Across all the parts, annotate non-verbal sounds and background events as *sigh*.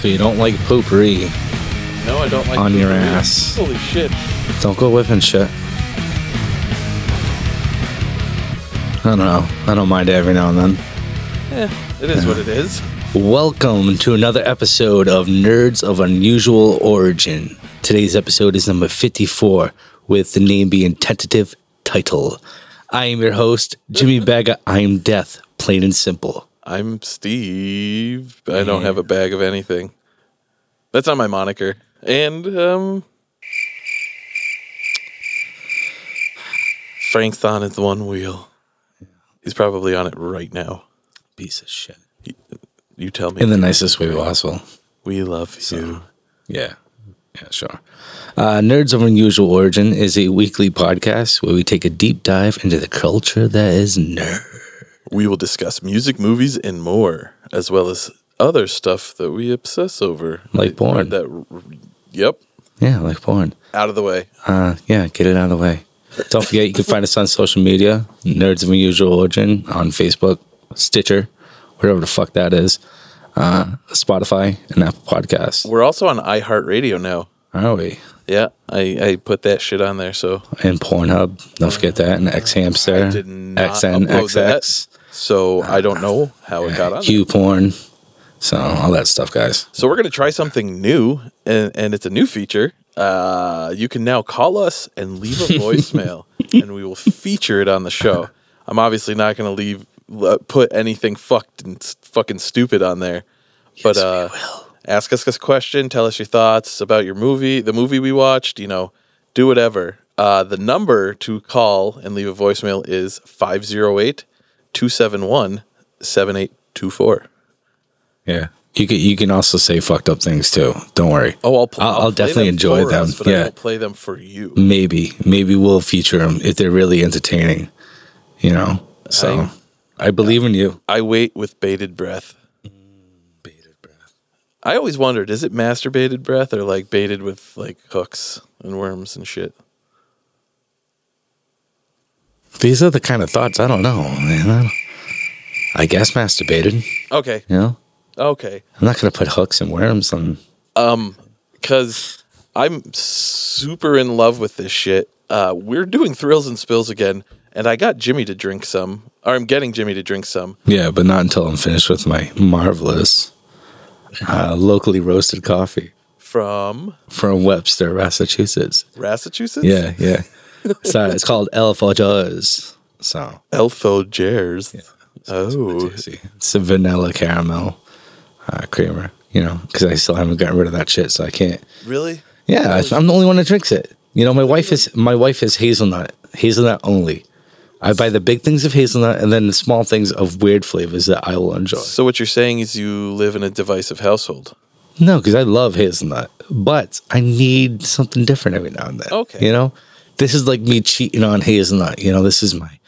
So you don't like poopery. No, I don't like On your poopery. ass. Holy shit! Don't go whipping shit. I don't know. I don't mind it every now and then. Eh, it is what it is. Welcome to another episode of Nerds of Unusual Origin. Today's episode is number 54, with the name being tentative title. I am your host, Jimmy *laughs* Bagga. I am death, plain and simple. I'm Steve. I don't have a bag of anything. That's not my moniker. And um, Frank's on his one wheel. He's probably on it right now. Piece of shit. You tell me. In the nicest way possible. we love you. Yeah. Yeah, sure. Uh, Nerds of Unusual Origin is a weekly podcast where we take a deep dive into the culture that is nerd. We will discuss music, movies, and more, as well as other stuff that we obsess over, Like porn. That, yep, Yeah, like porn. out of the way. Uh, yeah, get it out of the way. Don't forget, you can find us on social media, Nerds of Unusual Origin, on Facebook, Stitcher, whatever the fuck that is, uh, Spotify, and Apple Podcasts. We're also on iHeartRadio now. Are we? Yeah, I, I put that shit on there. So And Pornhub, don't forget that, and X Hamster, I did not upload XNXX, so I don't know how it got on. Q Porn, so all that stuff, guys. So we're gonna try something new, and, and it's a new feature. Uh, you can now call us and leave a *laughs* voicemail, and we will feature it on the show. I'm obviously not gonna leave put anything fucked and fucking stupid on there, but uh, ask us a question, tell us your thoughts about your movie, the movie we watched. You know, do whatever. Uh, the number to call and leave a voicemail is 508 271 7824. Yeah. You can you can also say fucked up things too. Don't worry. Oh, I'll, pl- I'll- I'll play definitely enjoy them. us, I Yeah. play them for you. Maybe maybe we'll feature them if they're really entertaining. You know. So I'm- I believe in you. I wait with bated breath. Bated breath. I always wondered, is it masturbated breath or like baited with like hooks and worms and shit? These are the kind of thoughts I don't know. Man. I, don't- I guess masturbated. Okay, You know. okay. I'm not gonna put hooks and worms on. Um, because I'm super in love with this shit. Uh, we're doing thrills and spills again, and I got Jimmy to drink some, or I'm getting Jimmy to drink some. Yeah, but not until I'm finished with my marvelous, uh, locally roasted coffee From from Webster, Massachusetts. Massachusetts? Yeah, yeah. So it's called El Fojos. So Elfo Jers. Oh, it's a vanilla caramel uh, creamer. You know, because I still haven't gotten rid of that shit, so I can't. really? Yeah, I, I'm the only one that drinks it. You know, my wife is my wife is hazelnut, hazelnut only. I buy the big things of hazelnut and then the small things of weird flavors that I will enjoy. So what you're saying is you live in a divisive household. No, because I love hazelnut, but I need something different every now and then. Okay. you know, this is like me cheating on hazelnut. You know, this is my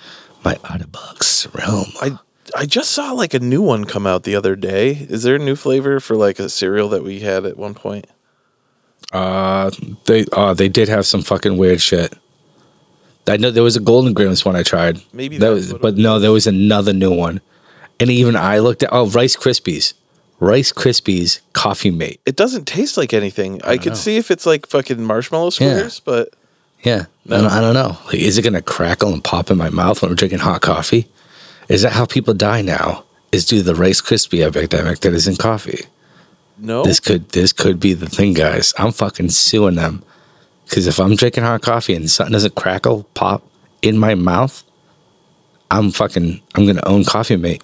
my Otterbox realm. I I just saw like a new one come out the other day. Is there a new flavor for like a cereal that we had at one point? Uh, they uh they did have some fucking weird shit. I know there was a Golden Grahams one I tried. Maybe that was, but no, there was another new one, and even I looked at oh Rice Krispies, Rice Krispies Coffee Mate. It doesn't taste like anything. I, could know. see if it's like fucking marshmallow squares, but Yeah, No. I, don't, I don't know. Like, is it gonna crackle and pop in my mouth when I'm drinking hot coffee? Is that how people die now? Is due to the Rice Krispie epidemic that is in coffee? no. This could this could be the thing, guys. I'm fucking suing them because if I'm drinking hot coffee and something doesn't crackle pop in my mouth, I'm fucking I'm gonna own Coffee Mate.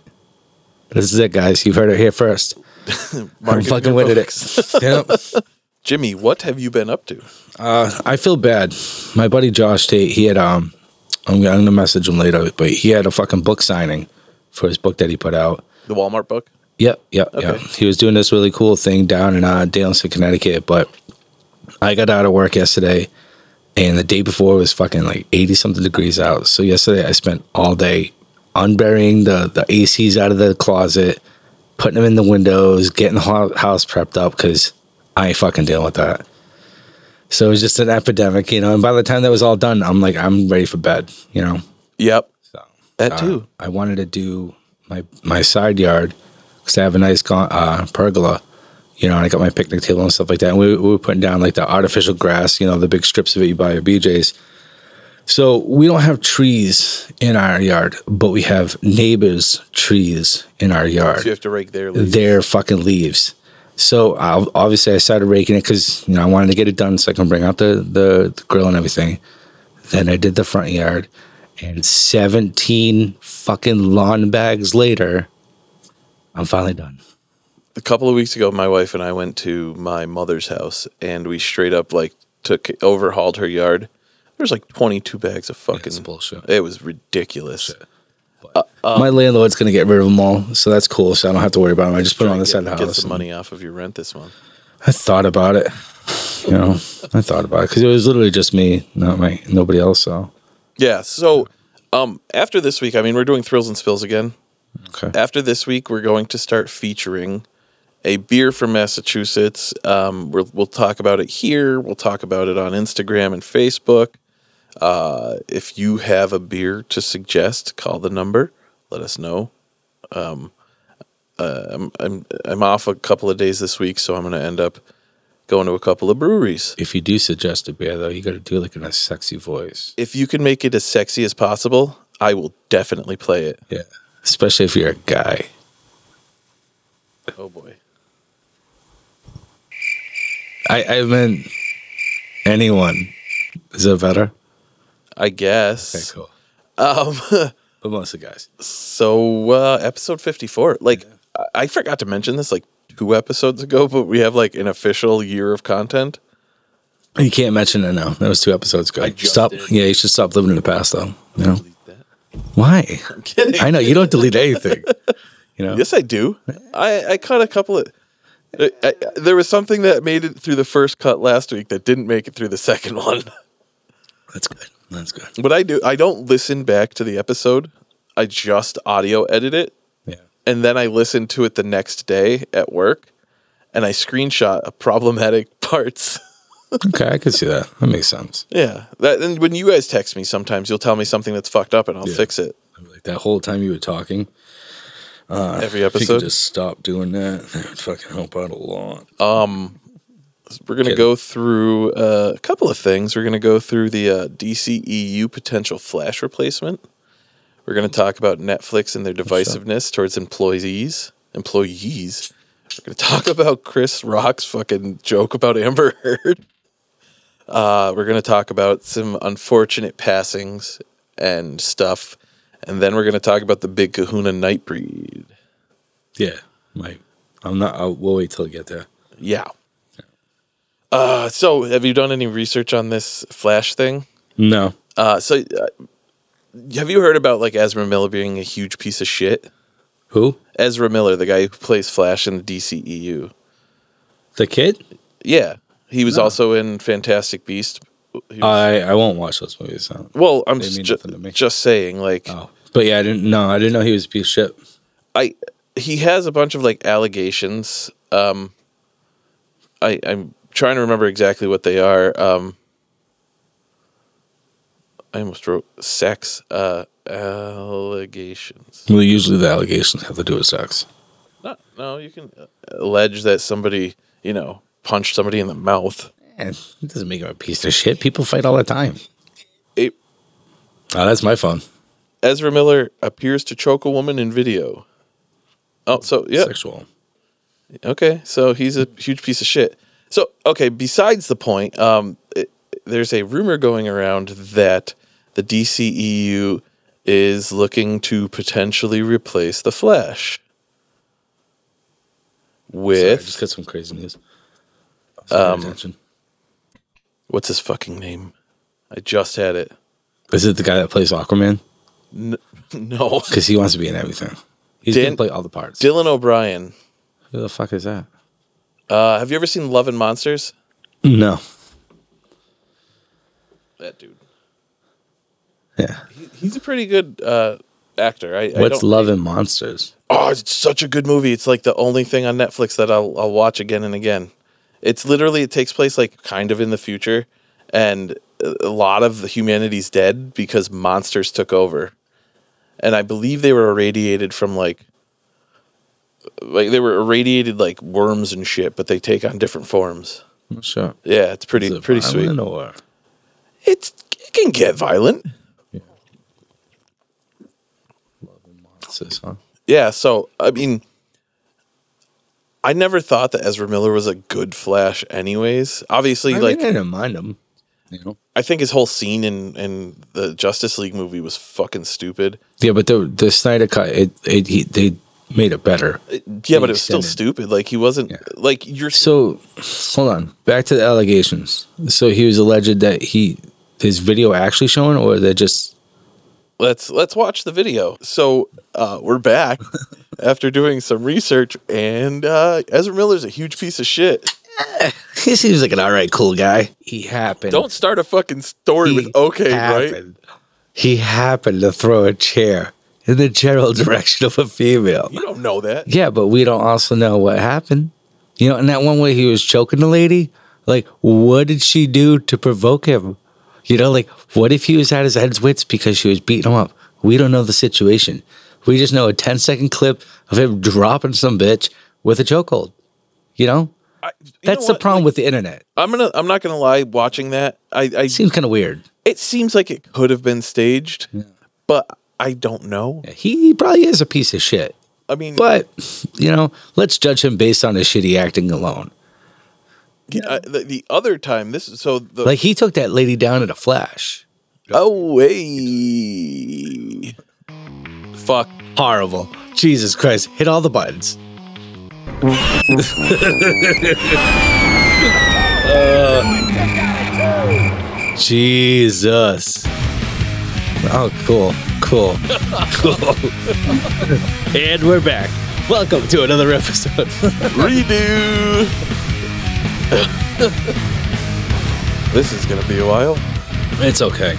This is it, guys. You've heard it here first. *laughs* I'm fucking with it. yep. *laughs* Jimmy, what have you been up to? Uh, I feel bad. My buddy Josh Tate, he had um, I'm, I'm gonna message him later, but he had a fucking book signing for his book that he put out. The Walmart book? Yep, yep, yep. He was doing this really cool thing down in uh, Danielson, Connecticut. But I got out of work yesterday, and the day before it was fucking like eighty something degrees out. So yesterday I spent all day unburying the the ACs out of the closet, putting them in the windows, getting the ho- house prepped up because I ain't fucking dealing with that. So it was just an epidemic, you know. And by the time that was all done, I'm like, I'm ready for bed, you know. Yep. So That uh, too. I wanted to do my my side yard because I have a nice uh, pergola, You know, and I got my picnic table and stuff like that. And we, we were putting down like the artificial grass, you know, the big strips of it you buy at BJ's. So we don't have trees in our yard, but we have neighbors' trees in our yard So you have to rake their leaves. their fucking leaves. So I, obviously, I started raking it because you know I wanted to get it done so I can bring out the, the the grill and everything. Then I did the front yard, and seventeen fucking lawn bags later, I'm finally done. a couple of weeks ago, my wife and I went to my mother's house, and we straight up like took overhauled her yard. There's like 22 bags of fucking bullshit. It was ridiculous. My landlord's gonna get rid of them all, so that's cool. So I don't have to worry about them. I just put them on the Get, side of the house. get house. some money off of your rent this month. I thought about it. You know, I thought about it because it was literally just me, not my nobody else. So Yeah. So um, after this week, I mean, we're doing thrills and spills again. okay, After this week, we're going to start featuring a beer from Massachusetts. Um, we'll, we'll talk about it here. We'll talk about it on Instagram and Facebook. Uh, if you have a beer to suggest, call the number. Let us know. Um, uh, I'm, I'm I'm off a couple of days this week, so I'm going to end up going to a couple of breweries. if you do suggest a beer though, you got to do it like in a sexy voice. If you can make it as sexy as possible, I will definitely play it. Yeah, especially if you're a guy. Oh boy. I I meant anyone. Is that better? I guess. Okay, cool. Um, *laughs* But mostly guys. so uh, episode fifty four. Like I, I forgot to mention this like two episodes ago, but we have like an official year of content. You can't mention it now. That was two episodes ago. Stop. did. Yeah, you should stop living in the past, though. You know why? *laughs* I'm kidding. I know you don't delete anything. You know. Yes, I do. I I cut a couple of. I, I, there was something that made it through the first cut last week that didn't make it through the second one. *laughs* That's good. That's good. What I do, I don't listen back to the episode. I just audio edit it Yeah. and then I listen to it the next day at work, and I screenshot problematic *laughs* parts. Okay, I can see that. That makes sense. yeah, that and when you guys text me, sometimes you'll tell me something that's fucked up, and I'll Yeah. fix it Like that whole time you were talking, uh, every you could episode. just stop doing that, *laughs* that would fucking help out a lot. Um, We're gonna go through uh, a couple of things. We're gonna go through the uh, DCEU potential Flash replacement. We're gonna talk about Netflix and their divisiveness towards employees. Employees. We're gonna talk *laughs* about Chris Rock's fucking joke about Amber Heard. Uh, we're gonna talk about some unfortunate passings and stuff, and then we're gonna talk about the Big Kahuna Nightbreed. Yeah, like I'm not. I'll, we'll wait till we get there. Yeah. Uh, so have you done any research on this Flash thing? No, Uh, so uh, have you heard about like Ezra Miller being a huge piece of shit? who? Ezra Miller, the guy who plays Flash in the DCEU. The kid? Yeah, he was No. also in Fantastic Beast. Was- I I won't watch those movies. So. well, I'm mean ju- nothing to me. just saying, like, Oh, but yeah, I didn't. know. I didn't know he was a piece of shit. I he has a bunch of like allegations. Um, I I'm trying to remember exactly what they are. Um, I almost wrote sex uh, allegations. Well, usually the allegations have to do with sex. No, no, you can uh, allege that somebody you know punched somebody in the mouth. And it doesn't make him a piece of shit. People fight all the time. It, Oh, that's my phone. Ezra Miller appears to choke a woman in video. Oh, so yeah, Sexual. Okay, so he's a huge piece of shit. So okay, besides the point, um, it, there's a rumor going around that the DCEU is looking to potentially replace the Flash Sorry, I with just got some crazy news. Um, attention. what's his fucking name? I just had it. Is it the guy that plays Aquaman? *laughs* No, Because he wants to be in everything. He's Dan- gonna play all the parts. Dylan O'Brien. Who the fuck is that? Uh, have you ever seen Love and Monsters? No. That dude. Yeah. He, he's a pretty good uh, actor. I, I What's don't- Love and Monsters? Oh, it's such a good movie. It's like the only thing on Netflix that I'll I'll watch again and again. It's literally it takes place like kind of in the future, and a lot of the humanity's dead because monsters took over, and I believe they were irradiated from like like they were irradiated like worms and shit, but they take on different forms. What's up? Yeah, it's pretty it pretty sweet. Or? It's it can get violent. What's this, huh? Yeah, so I mean, I never thought that Ezra Miller was a good Flash. Anyways, obviously, I like mean, I didn't mind him. You know. I think his whole scene in in the Justice League movie was fucking stupid. Yeah, but the the Snyder cut, it, it he, they made it better. Yeah, but it was still stupid. Like he wasn't Yeah. like you're. So, hold on. Back to the allegations. So he was alleged that he his video actually showing, or they're just let's let's watch the video. So uh, we're back *laughs* after doing some research, and uh, Ezra Miller's a huge piece of shit. *laughs* he seems like an all right, cool guy. He happened. Don't start a fucking story he with okay, right? He happened to throw a chair in the general *laughs* direction of a female. You don't know that. Yeah, but we don't also know what happened. You know, and that one way he was choking the lady, like, what did she do to provoke him? You know, like, what if he was at his head's wits because she was beating him up? We don't know the situation. We just know a 10 second clip of him dropping some bitch with a chokehold. You know? I, you That's know the problem Like, with the internet. I'm gonna. I'm not gonna lie. Watching that, I. I Seems kind of weird. it seems like it could have been staged, but I don't know. He, probably is a piece of shit. I mean, But, you know, let's judge him based on his shitty acting alone. uh, the, the other time, this is so the Like, he took that lady down in a flash. oh way. Fuck. Horrible. Jesus Christ. Hit all the buttons. *laughs* Uh, Jesus. Oh, cool. Cool. *laughs* Cool. and we're back. Welcome to another episode. *laughs* Redo. this is gonna be a while. it's okay.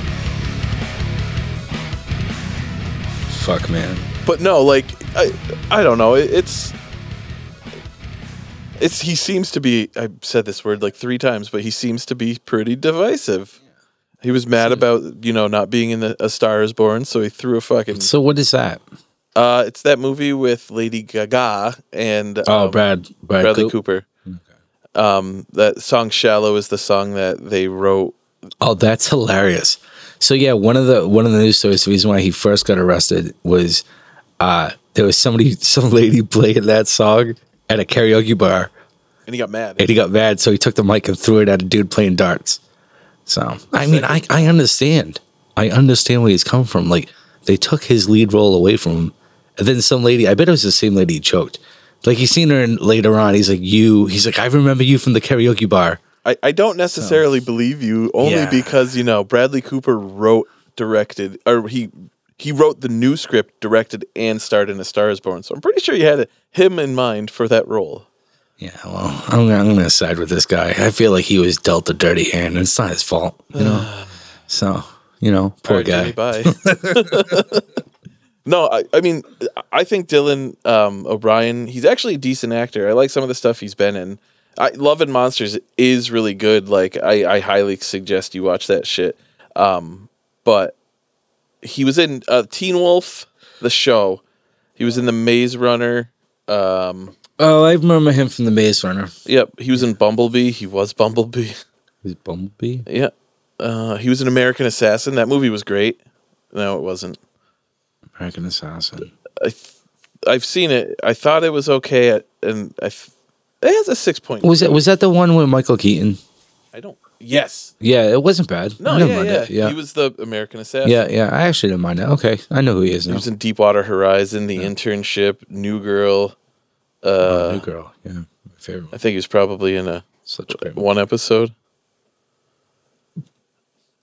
Fuck, man. But no, like I, I don't know. It, it's, it's. He seems to be. I said this word like three times, but he seems to be pretty divisive. He was mad about you know not being in the, A Star Is Born, so he threw a fucking. So, what is that? Uh, it's that movie with Lady Gaga and Oh, um, Brad. Brad Bradley Coop. Cooper. Um, that song "Shallow" is the song that they wrote. Oh, that's hilarious. So yeah, one of the one of the news stories, the reason why he first got arrested was uh there was somebody *laughs* some lady playing that song at a karaoke bar And he got mad. and he got mad, so he took the mic and threw it at a dude playing darts. So I mean I, I understand. I understand where he's come from. Like they took his lead role away from him. And then some lady, I bet it was the same lady he choked. Like he's seen her in, later on. He's like, you he's like, I remember you from the karaoke bar. I, I don't necessarily believe you only Yeah. because you know Bradley Cooper wrote, directed, or he he wrote the new script, directed, and starred in A Star Is Born. So I'm pretty sure you had him in mind for that role. Yeah, well, I'm gonna, I'm gonna side with this guy. I feel like he was dealt a dirty hand, and it's not his fault, you know. *sighs* so, you know, poor All right, guy. Jimmy, bye. *laughs* no, I, I mean, I think Dylan um, O'Brien, he's actually a decent actor. I like some of the stuff he's been in. I, Love and Monsters is really good. Like, I, I highly suggest you watch that shit. Um, but he was in uh, Teen Wolf, the show. He was in The Maze Runner. Um, Oh, I remember him from the Maze Runner. yep, he was in Bumblebee. He was Bumblebee. He's Bumblebee. Yeah. Uh, he was an American Assassin. That movie was great. No, it wasn't. American Assassin. I th- I've seen it. I thought it was okay, at, and I th- it has a six point. Was that was that the one with Michael Keaton? I don't. Yes. Yeah, it wasn't bad. No. I Yeah, didn't yeah. mind it. yeah. He was the American assassin. yeah, yeah. I actually didn't mind it. Okay, I know who he is now. He was in Deepwater Horizon, The Internship, New Girl. Uh, New girl. Yeah, my favorite. I think he was probably in a Such a one episode.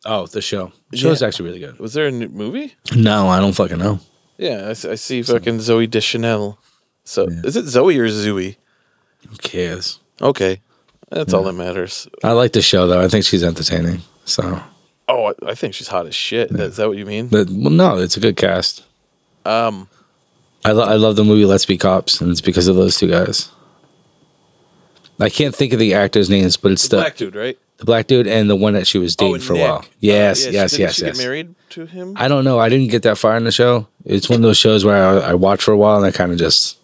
Oh, the show. The show's Yeah. actually really good. Was there a new movie? No, I don't fucking know. Yeah, I see fucking Zooey Deschanel. So Yeah. is it Zoe or Zoe? Who cares? Okay, that's all that matters. I like the show though. I think she's entertaining. So, Oh, I, I think she's hot as shit. Is that what you mean? but well, no, it's a good cast. Um, I, lo- I love the movie Let's Be Cops, and it's because of those two guys. I can't think of the actors' names, but it's the black dude, right? the black dude and the one that she was Oh, dating and for a Nick. while. Uh, Yes, yeah, yes, yes, she yes. Get married to him. I don't know. I didn't get that far in the show. It's one of those shows where I, I watch for a while and I kind of just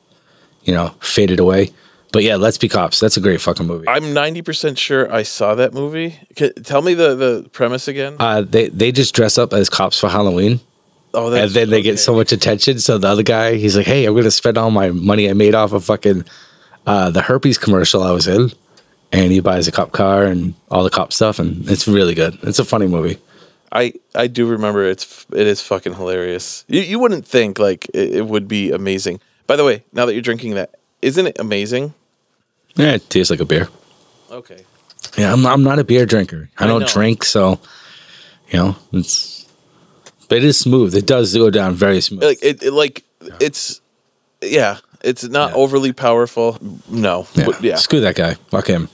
you know, faded away. But yeah, Let's Be Cops. That's a great fucking movie. I'm 90% sure I saw that movie. C- tell me the, the premise again. Uh, they they just dress up as cops for Halloween, oh, and then they get so much attention. So the other guy, he's like, "Hey, I'm gonna spend all my money I made off of fucking uh, the herpes commercial I was in," and he buys a cop car and all the cop stuff, and it's really good. It's a funny movie. I I do remember it's it is fucking hilarious. You you wouldn't think like it, it would be amazing. By the way, now that you're drinking that, isn't it amazing? Yeah, it tastes like a beer. Okay. Yeah, I'm I'm not a beer drinker. I I don't know. drink, so you know it's. But it is smooth. It does go down very smooth. Like it, it like it's yeah, it's not Yeah. overly powerful. No. yeah. But yeah. Screw that guy. Fuck him.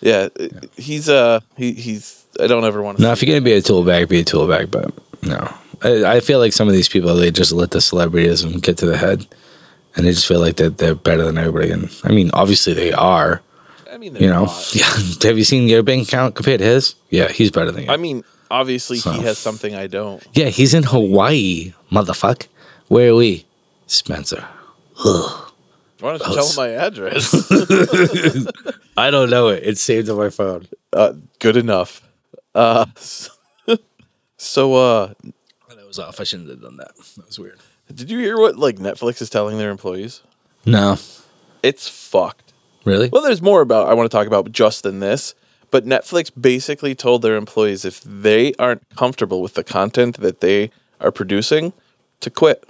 Yeah, he's uh he he's I don't ever want to No, if you're gonna be a tool bag, be a tool bag. But no, I, I feel like some of these people they just let the celebrityism get to the head, and they just feel like that they're better than everybody. And I mean, obviously they are. I mean, You know, not. *laughs* yeah. Have you seen your bank account compared to his? Yeah, he's better than you. I mean, obviously So. he has something I don't. yeah, he's in Hawaii, motherfuck. Where are we, Spencer? Why don't you Oh, tell him my address? *laughs* I don't know it. It's saved on my phone. uh, good enough. Uh, *laughs* so uh, That was off. I shouldn't have done that. That was weird. did you hear what like Netflix is telling their employees? No, It's fucked. really. Well, there's more about I want to talk about just than this, but Netflix basically told their employees if they aren't comfortable with the content that they are producing, to quit.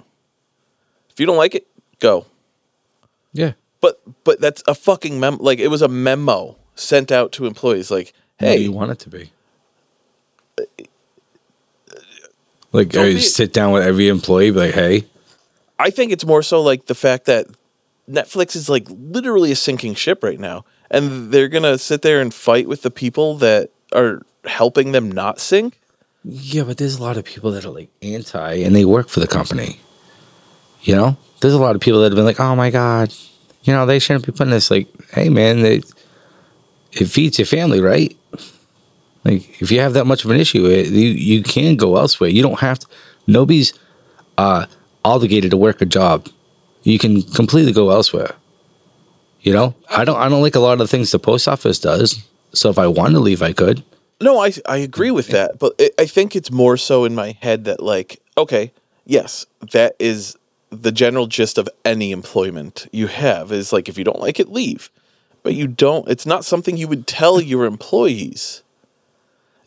If you don't like it, go. Yeah. But but that's a fucking mem. Like it was a memo sent out to employees. Like, hey, you want it to be? Uh, like, Don't you be- sit down with every employee, be like, hey, I think it's more so like the fact that Netflix is like literally a sinking ship right now, and they're gonna sit there and fight with the people that are helping them not sink. yeah, but there's a lot of people that are like anti and they work for the company. You know, there's a lot of people that have been like, oh my God, you know, they shouldn't be putting this. Like, hey, man, they, it feeds your family, right? Like, if you have that much of an issue, it, you, you can go elsewhere. You don't have to, nobody's uh, obligated to work a job. You can completely go elsewhere. You know, I don't. I don't like a lot of the things the post office does. So if I wanted to leave, I could. No, I I agree with that, but it, I think it's more so in my head that like, okay, yes, that is the general gist of any employment you have is like if you don't like it, leave. But you don't. It's not something you would tell your employees.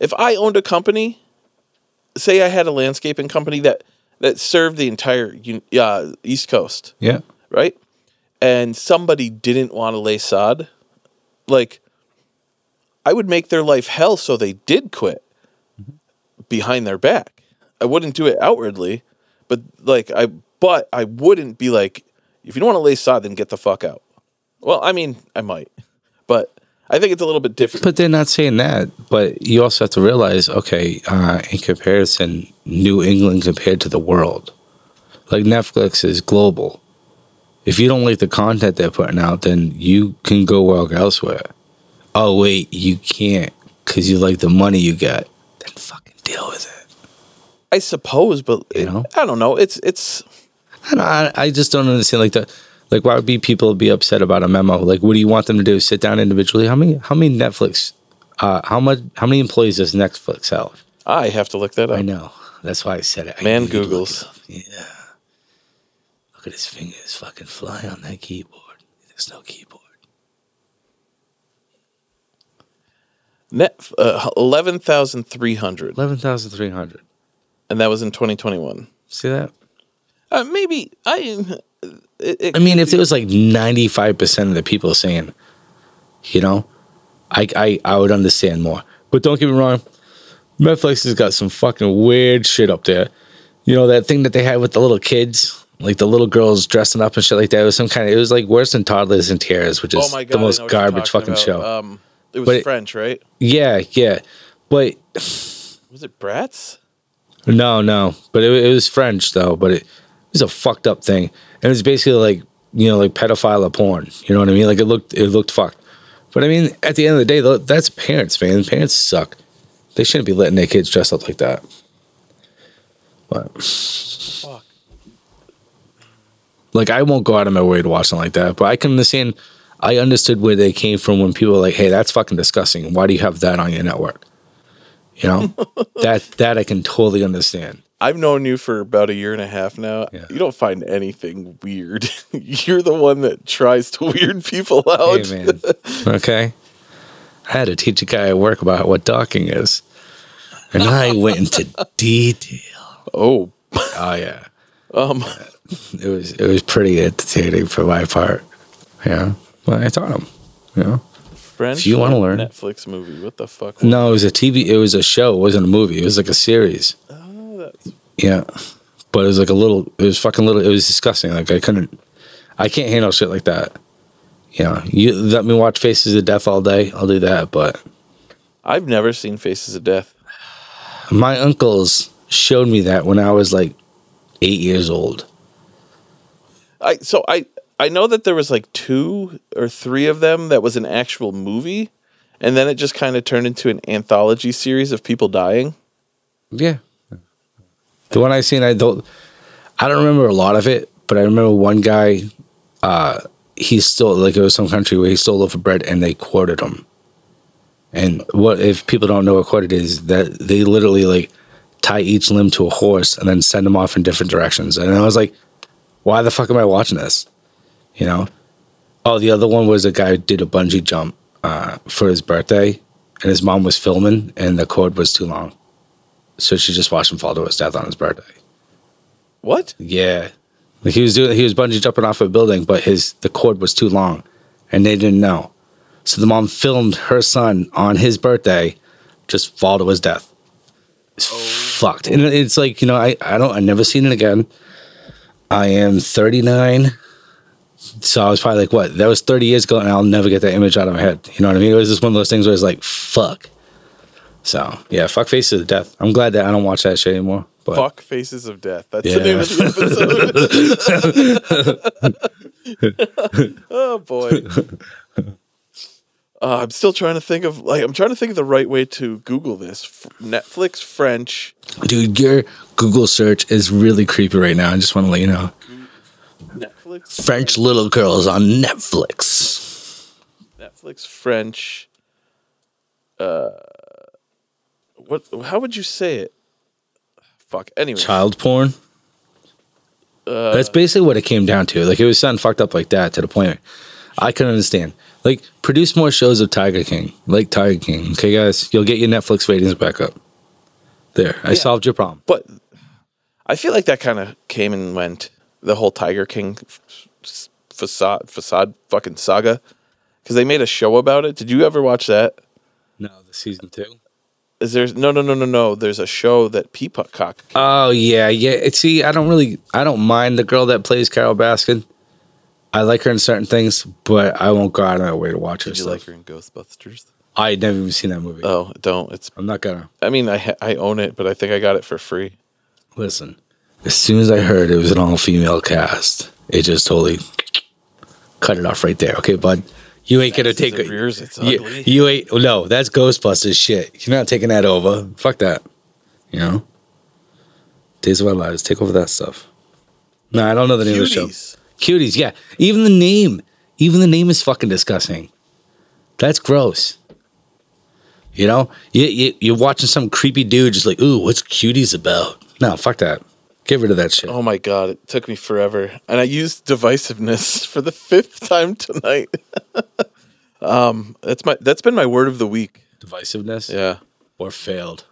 If I owned a company, say I had a landscaping company that that served the entire uh, East Coast, Yeah. right? And somebody didn't want to lay sod, like I would make their life hell so they did quit behind their back. I wouldn't do it outwardly, but like I but I wouldn't be like if you don't want to lay sod then get the fuck out. Well, I mean, I might. But I think it's a little bit different. But they're not saying that. But you also have to realize, okay, uh, in comparison, New England compared to the world, like Netflix is global. If you don't like the content they're putting out, then you can go work elsewhere. Oh wait, you can't because you like the money you get. Then fucking deal with it. I suppose, but You it- know? I don't know. It's it's I, don't, I, I just don't understand like the like why would be people be upset about a memo? Like what do you want them to do? Sit down individually? How many how many Netflix uh how much how many employees does Netflix have? I have to look that up. I know. That's why I said it. Man Googles. Yeah. Look at his fingers fucking fly on that keyboard. There's no keyboard. Net uh, eleven thousand three hundred, Eleven thousand three hundred. and that was in twenty twenty one. See that? Uh, maybe I. It, it I mean, if it was like ninety five percent of the people saying, you know, I, I I would understand more. But don't get me wrong, Netflix has got some fucking weird shit up there. You know that thing that they had with the little kids, like the little girls dressing up and shit like that. It was some kind of. It was like worse than Toddlers and Tiaras, which is oh god, the most know what you're garbage fucking about. show. Um, it was But French, right? yeah, yeah, but Was it Bratz? No, no, but it, it was French though. But it, it was a fucked up thing. And it was basically like you know like pedophile porn. You know what I mean? Like it looked it looked fucked. But I mean, at the end of the day, though, that's parents, man. Parents suck. They shouldn't be letting their kids dress up like that. But Fuck. Like I won't go out of my way to watch something like that, but I can understand. I understood where they came from when people were like, "Hey, that's fucking disgusting. Why do you have that on your network?" You know, *laughs* that that I can totally understand. I've known you for about a year and a half now. Yeah. You don't find anything weird. *laughs* You're the one that tries to weird people out. Hey, man. *laughs* Okay. I had to teach a guy at work about what docking is, and I went into detail. Oh, Oh yeah, um, *laughs* it was it was pretty entertaining for my part. Yeah, well, I taught him. You know. French. If you wanna learn. Netflix movie. What the fuck? No, it was a TV. It was a show. It wasn't a movie. It was like a series. Oh, that's Yeah, but it was like a little. It was fucking little. It was disgusting. Like I couldn't. I can't handle shit like that. You know, you let me watch Faces of Death all day. I'll do that. But I've never seen Faces of Death. my uncles showed me that when I was like eight years old. I so I I know that there was like two or three of them that was an actual movie, and then it just kind of turned into an anthology series of people dying. Yeah. The one I seen, I don't. I don't remember a lot of it, but I remember one guy. Uh, he stole like it was some country where he stole a loaf of bread and they quartered him. And what if people don't know what quartered is? That they literally like tie each limb to a horse and then send them off in different directions. And I was like, why the fuck am I watching this? You know. Oh, the other one was a guy who did a bungee jump uh, for his birthday, and his mom was filming, and the cord was too long. So she just watched him fall to his death on his birthday. What? Yeah. Like he was doing he was bungee jumping off a building, but his the cord was too long and they didn't know. So the mom filmed her son on his birthday just fall to his death. It's fucked. And it's like, you know, I, I don't I never seen it again. I am 39. So I was probably like, what? That was 30 years ago, and I'll never get that image out of my head. You know what I mean? It was just one of those things where it's like, fuck. So yeah, fuck faces of death. I'm glad that I don't watch that shit anymore. But Fuck Faces of Death. That's Yeah. the name of the episode. *laughs* *laughs* oh boy. *laughs* Uh, I'm still trying to think of like I'm trying to think of the right way to Google this. F- Netflix French. dude, your Google search is really creepy right now. I just want to let you know. Netflix French little girls on Netflix. Netflix French. Uh, what? How would you say it? Fuck. Anyway, Child porn. That's basically what it came down to. Like it was something fucked up like that to the point I couldn't understand. Like produce more shows of Tiger King, like Tiger King. Okay, guys, you'll get your Netflix ratings back up. There, I solved your problem. but I feel like that kind of came and went. The whole Tiger King f- f- facade facade fucking saga, because they made a show about it. Did you ever watch that? No, the season two. Is there no no no no no? There's a show that Peacock. Oh yeah, yeah. See, I don't really, I don't mind the girl that plays Carole Baskin. I like her in certain things, but I won't go out of my way to watch her Did you stuff. like her in Ghostbusters? I never even seen that movie. Oh, don't. It's. I'm not gonna I mean, I ha- I own it, but I think I got it for free. listen. As soon as I heard it was an all-female cast, it just totally cut it off right there. Okay, bud, you ain't gonna take it. Rears, it's You, ugly. you ain't. No, that's Ghostbusters shit. You're not taking that over. Fuck that. You know. Days of Our Lives. Take over that stuff. No, I don't know the name of the show. Cuties. Yeah. Even the name, even the name is fucking disgusting. That's gross. You know, you, you you're watching some creepy dude just like, ooh, what's cuties about? No, fuck that. Get rid of that shit. Oh my god, it took me forever, and I used divisiveness *laughs* for the fifth time tonight. *laughs* um, that's my that's been my word of the week. Divisiveness, Yeah. or failed.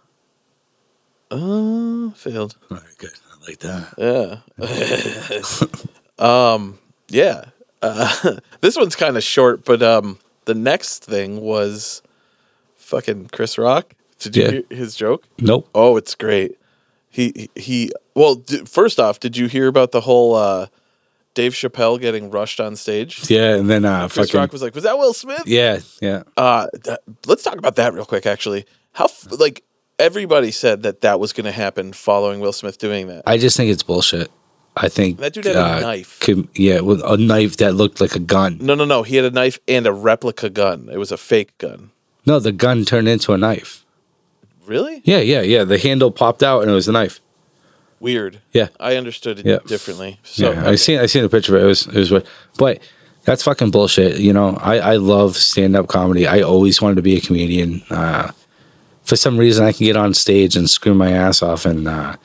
Uh, failed. All right, good. I like that. Yeah. *laughs* um. Yeah. Uh, *laughs* this one's kind of short, but um, the next thing was fucking Chris Rock. Did you Yeah. hear his joke? Nope. Oh, it's great. He he. well, d- first off, did you hear about the whole uh, Dave Chappelle getting rushed on stage? Yeah, and then uh, Chris fucking Rock was like, "Was that Will Smith?" yeah, yeah. Uh, that, let's talk about that real quick. Actually, how f- like everybody said that that was going to happen following Will Smith doing that. I just think it's bullshit. I think That dude had a knife. yeah, with a knife that looked like a gun. no, no, no. He had a knife and a replica gun. It was a fake gun. No, the gun turned into a knife. Really? Yeah, yeah, yeah. The handle popped out and it was a knife. weird. Yeah. I understood it Yeah. differently. So yeah, I seen I seen a picture of it. It was it was weird. But that's fucking bullshit. You know, I I love stand up comedy. I always wanted to be a comedian. Uh, for some reason, I can get on stage and scream my ass off, and uh,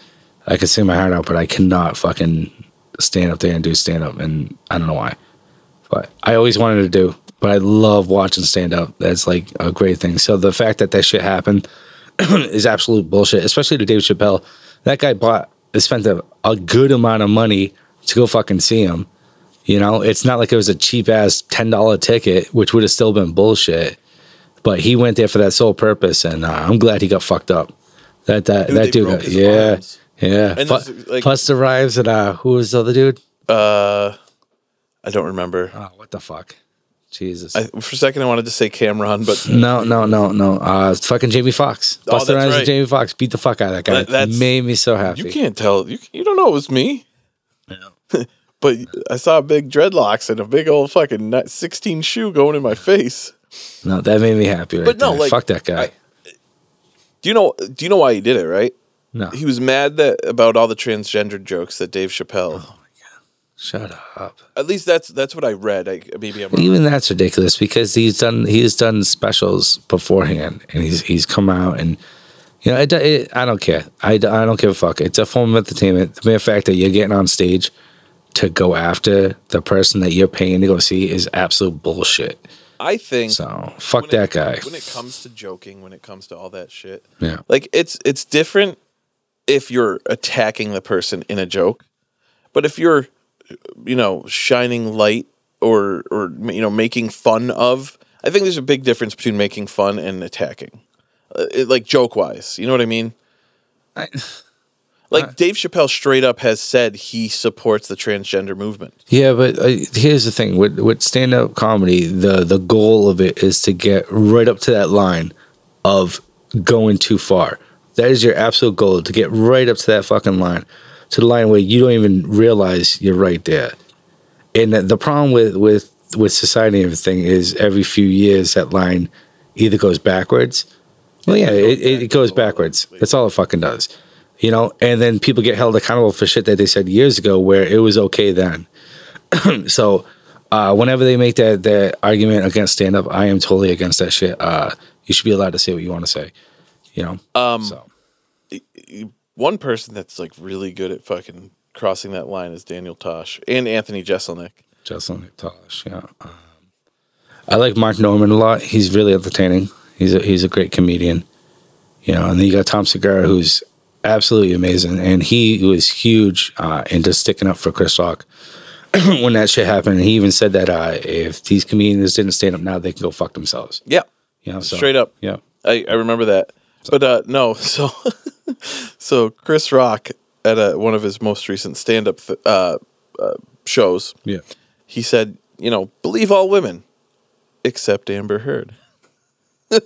I can sing my heart out, but I cannot fucking stand up there and do stand up, and I don't know why. But I always wanted to do. But I love watching stand up. That's like a great thing. So the fact that that shit happened *clears throat* is absolute bullshit, especially to Dave Chappelle. That guy bought, spent a, a good amount of money to go fucking see him. You know, it's not like it was a cheap ass ten dollar ticket, which would have still been bullshit. But he went there for that sole purpose, and uh, I'm glad he got fucked up. That that Dude, that dude, got, yeah, arms. Yeah. And Plus, like- plus rhymes and uh, who was the other dude? uh, I don't remember. Oh, what the fuck, Jesus. I, for a second, I wanted to say Cameron, but *laughs* no, no, no, no. Uh, fucking Jamie Foxx. Oh, that's Rhymes right. and Jamie Foxx beat the fuck out of that guy. That- made me so happy. you can't tell. You you don't know it was me. *laughs* but I saw big dreadlocks and a big old fucking sixteen shoe going in my face. No, that made me happy. Right But no, there. like, fuck that guy. I- Do you know? Do you know why he did it? Right? No, He was mad that about all the transgender jokes that Dave Chappelle. Oh, shut up. At least that's that's what I read. I, maybe I'm. Even that's ridiculous because he's done he's done specials beforehand and he's he's come out and you know it, it, I don't care I, I don't give a fuck it's a form of entertainment the mere fact that you're getting on stage to go after the person that you're paying to go see is absolute bullshit I think so fuck that it, guy When it comes to joking, when it comes to all that shit, yeah like it's it's different if you're attacking the person in a joke, but if you're, you know, shining light or or you know making fun of, I think there's a big difference between making fun and attacking, uh, it- like joke wise. You know what I mean? I, *laughs* Like Dave Chappelle straight up has said he supports the transgender movement. Yeah, but uh, here's the thing with with stand up comedy, the the goal of it is to get right up to that line of going too far. That is your absolute goal to get right up to that fucking line, to the line where you don't even realize you're right there. And the- problem with with with society and everything is every few years that line either goes backwards. Well, yeah, it, it, it goes backwards. That's all it fucking does. You know, and then people get held accountable for shit that they said years ago where it was okay then. *clears throat* so uh, whenever they make that that argument against stand up, I am totally against that shit. Uh, you should be allowed to say what you want to say. You know. Um, so one person that's like really good at fucking crossing that line is Daniel Tosh and Anthony Jeselnik. Jocelyn Tosh, yeah. Um, I like Mark Normand a lot. He's really entertaining. He's a he's a great comedian. You know, and then you got Tom Segura, who's absolutely amazing, and he was huge uh, into sticking up for Chris Rock *clears throat* when that shit happened. And he even said that uh, if these comedians didn't stand up now, they can go fuck themselves. Yeah, You know, so, straight up. Yeah. I, I remember that. But uh, no, *laughs* so so Chris Rock at a, one of his most recent stand up th- uh, uh, shows, Yeah. he said, you know, believe all women except Amber Heard. *laughs*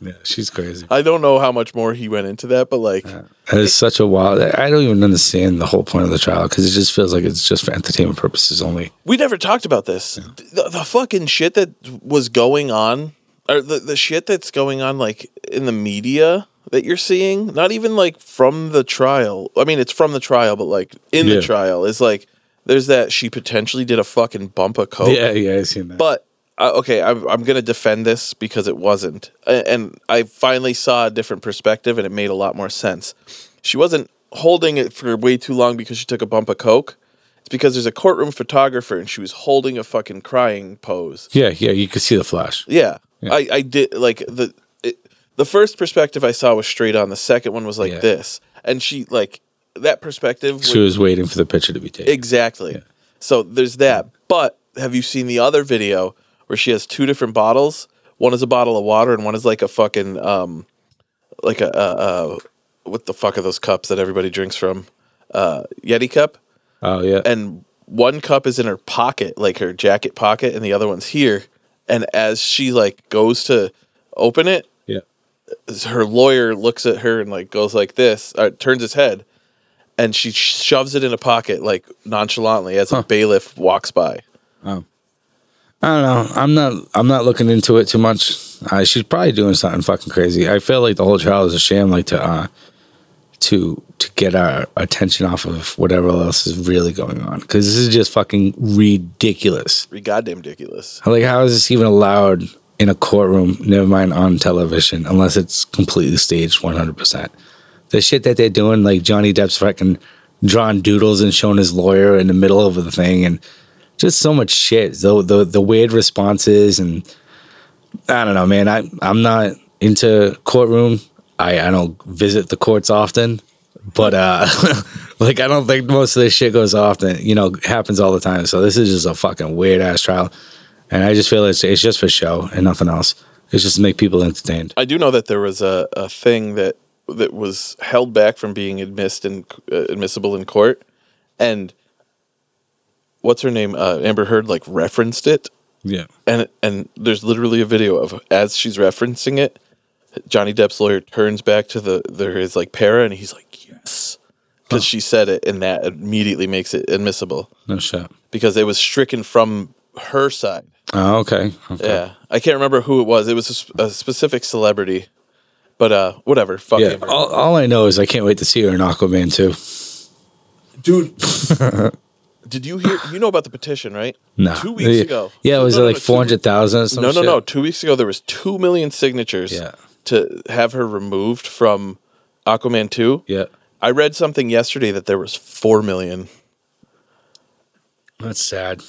Yeah, she's crazy. I don't know how much more he went into that, but like, That is such a wild. I don't even understand the whole point of the trial because it just feels like it's just for entertainment purposes only. we never talked about this. The, the fucking shit that was going on, or the, the shit that's going on, like in the media that you're seeing, not even like from the trial. I mean, it's from the trial, but like in Yeah. the trial is like there's that she potentially did a fucking bump of coke. Yeah, yeah, I seen that. But uh, okay, I'm, I'm going to defend this because it wasn't. And I finally saw a different perspective and it made a lot more sense. She wasn't holding it for way too long because she took a bump of Coke. It's because there's a courtroom photographer and she was holding a fucking crying pose. yeah, yeah, you could see the flash. Yeah. Yeah. I, I did like the. It, the first perspective I saw was straight on. The second one was like Yeah. this. And she, like, that perspective. She would- was waiting for the picture to be taken. Exactly. So there's that. But have you seen the other video where she has two different bottles? One is a bottle of water, and one is like a fucking um, like a uh, uh, what the fuck are those cups that everybody drinks from? Uh, Yeti cup. Oh yeah, And one cup is in her pocket, like her jacket pocket, and the other one's here. And as she like goes to open it, yeah. her lawyer looks at her and like goes like this, uh, turns his head, and she shoves it in a pocket like nonchalantly as a bailiff walks by. Oh. I don't know. I'm not. I'm not looking into it too much. Uh, she's probably doing something fucking crazy. I feel like the whole trial is a sham, like to uh, to to get our attention off of whatever else is really going on because this is just fucking ridiculous. Goddamn ridiculous. Like, how is this even allowed in a courtroom? Never mind on television, unless it's completely staged one hundred percent. The shit that they're doing, like Johnny Depp's fucking drawing doodles and showing his lawyer in the middle of the thing, and just so much shit. The the the weird responses and I don't know, man. I I'm not into courtroom. I I don't visit the courts often, but uh, *laughs* like I don't think most of this shit goes often. You know, happens all the time. So this is just a fucking weird ass trial, and I just feel it's it's just for show and nothing else. It's just to make people entertained. I do know that there was a, a thing that that was held back from being admissed in, uh, admissible in court, and what's her name? Uh, Amber Heard like referenced it, Yeah. and and there's literally a video of as she's referencing it, Johnny Depp's lawyer turns back to the there is like para, and he's like yes, because she said it, and that immediately makes it admissible No shit. because it was stricken from her side. Oh, okay. okay. Yeah, I can't remember who it was. It was a, a specific celebrity, but uh, whatever. Fuck Yeah. All, all I know is I can't wait to see her in Aquaman too. dude. *laughs* Did you hear? You know about the petition, right? No. Two weeks yeah. ago. Yeah, was No, it no, like no, four hundred thousand? No, no, no. Two weeks ago, there was two million signatures. Yeah. To have her removed from Aquaman two. Yeah. I read something yesterday that there was four million. That's sad.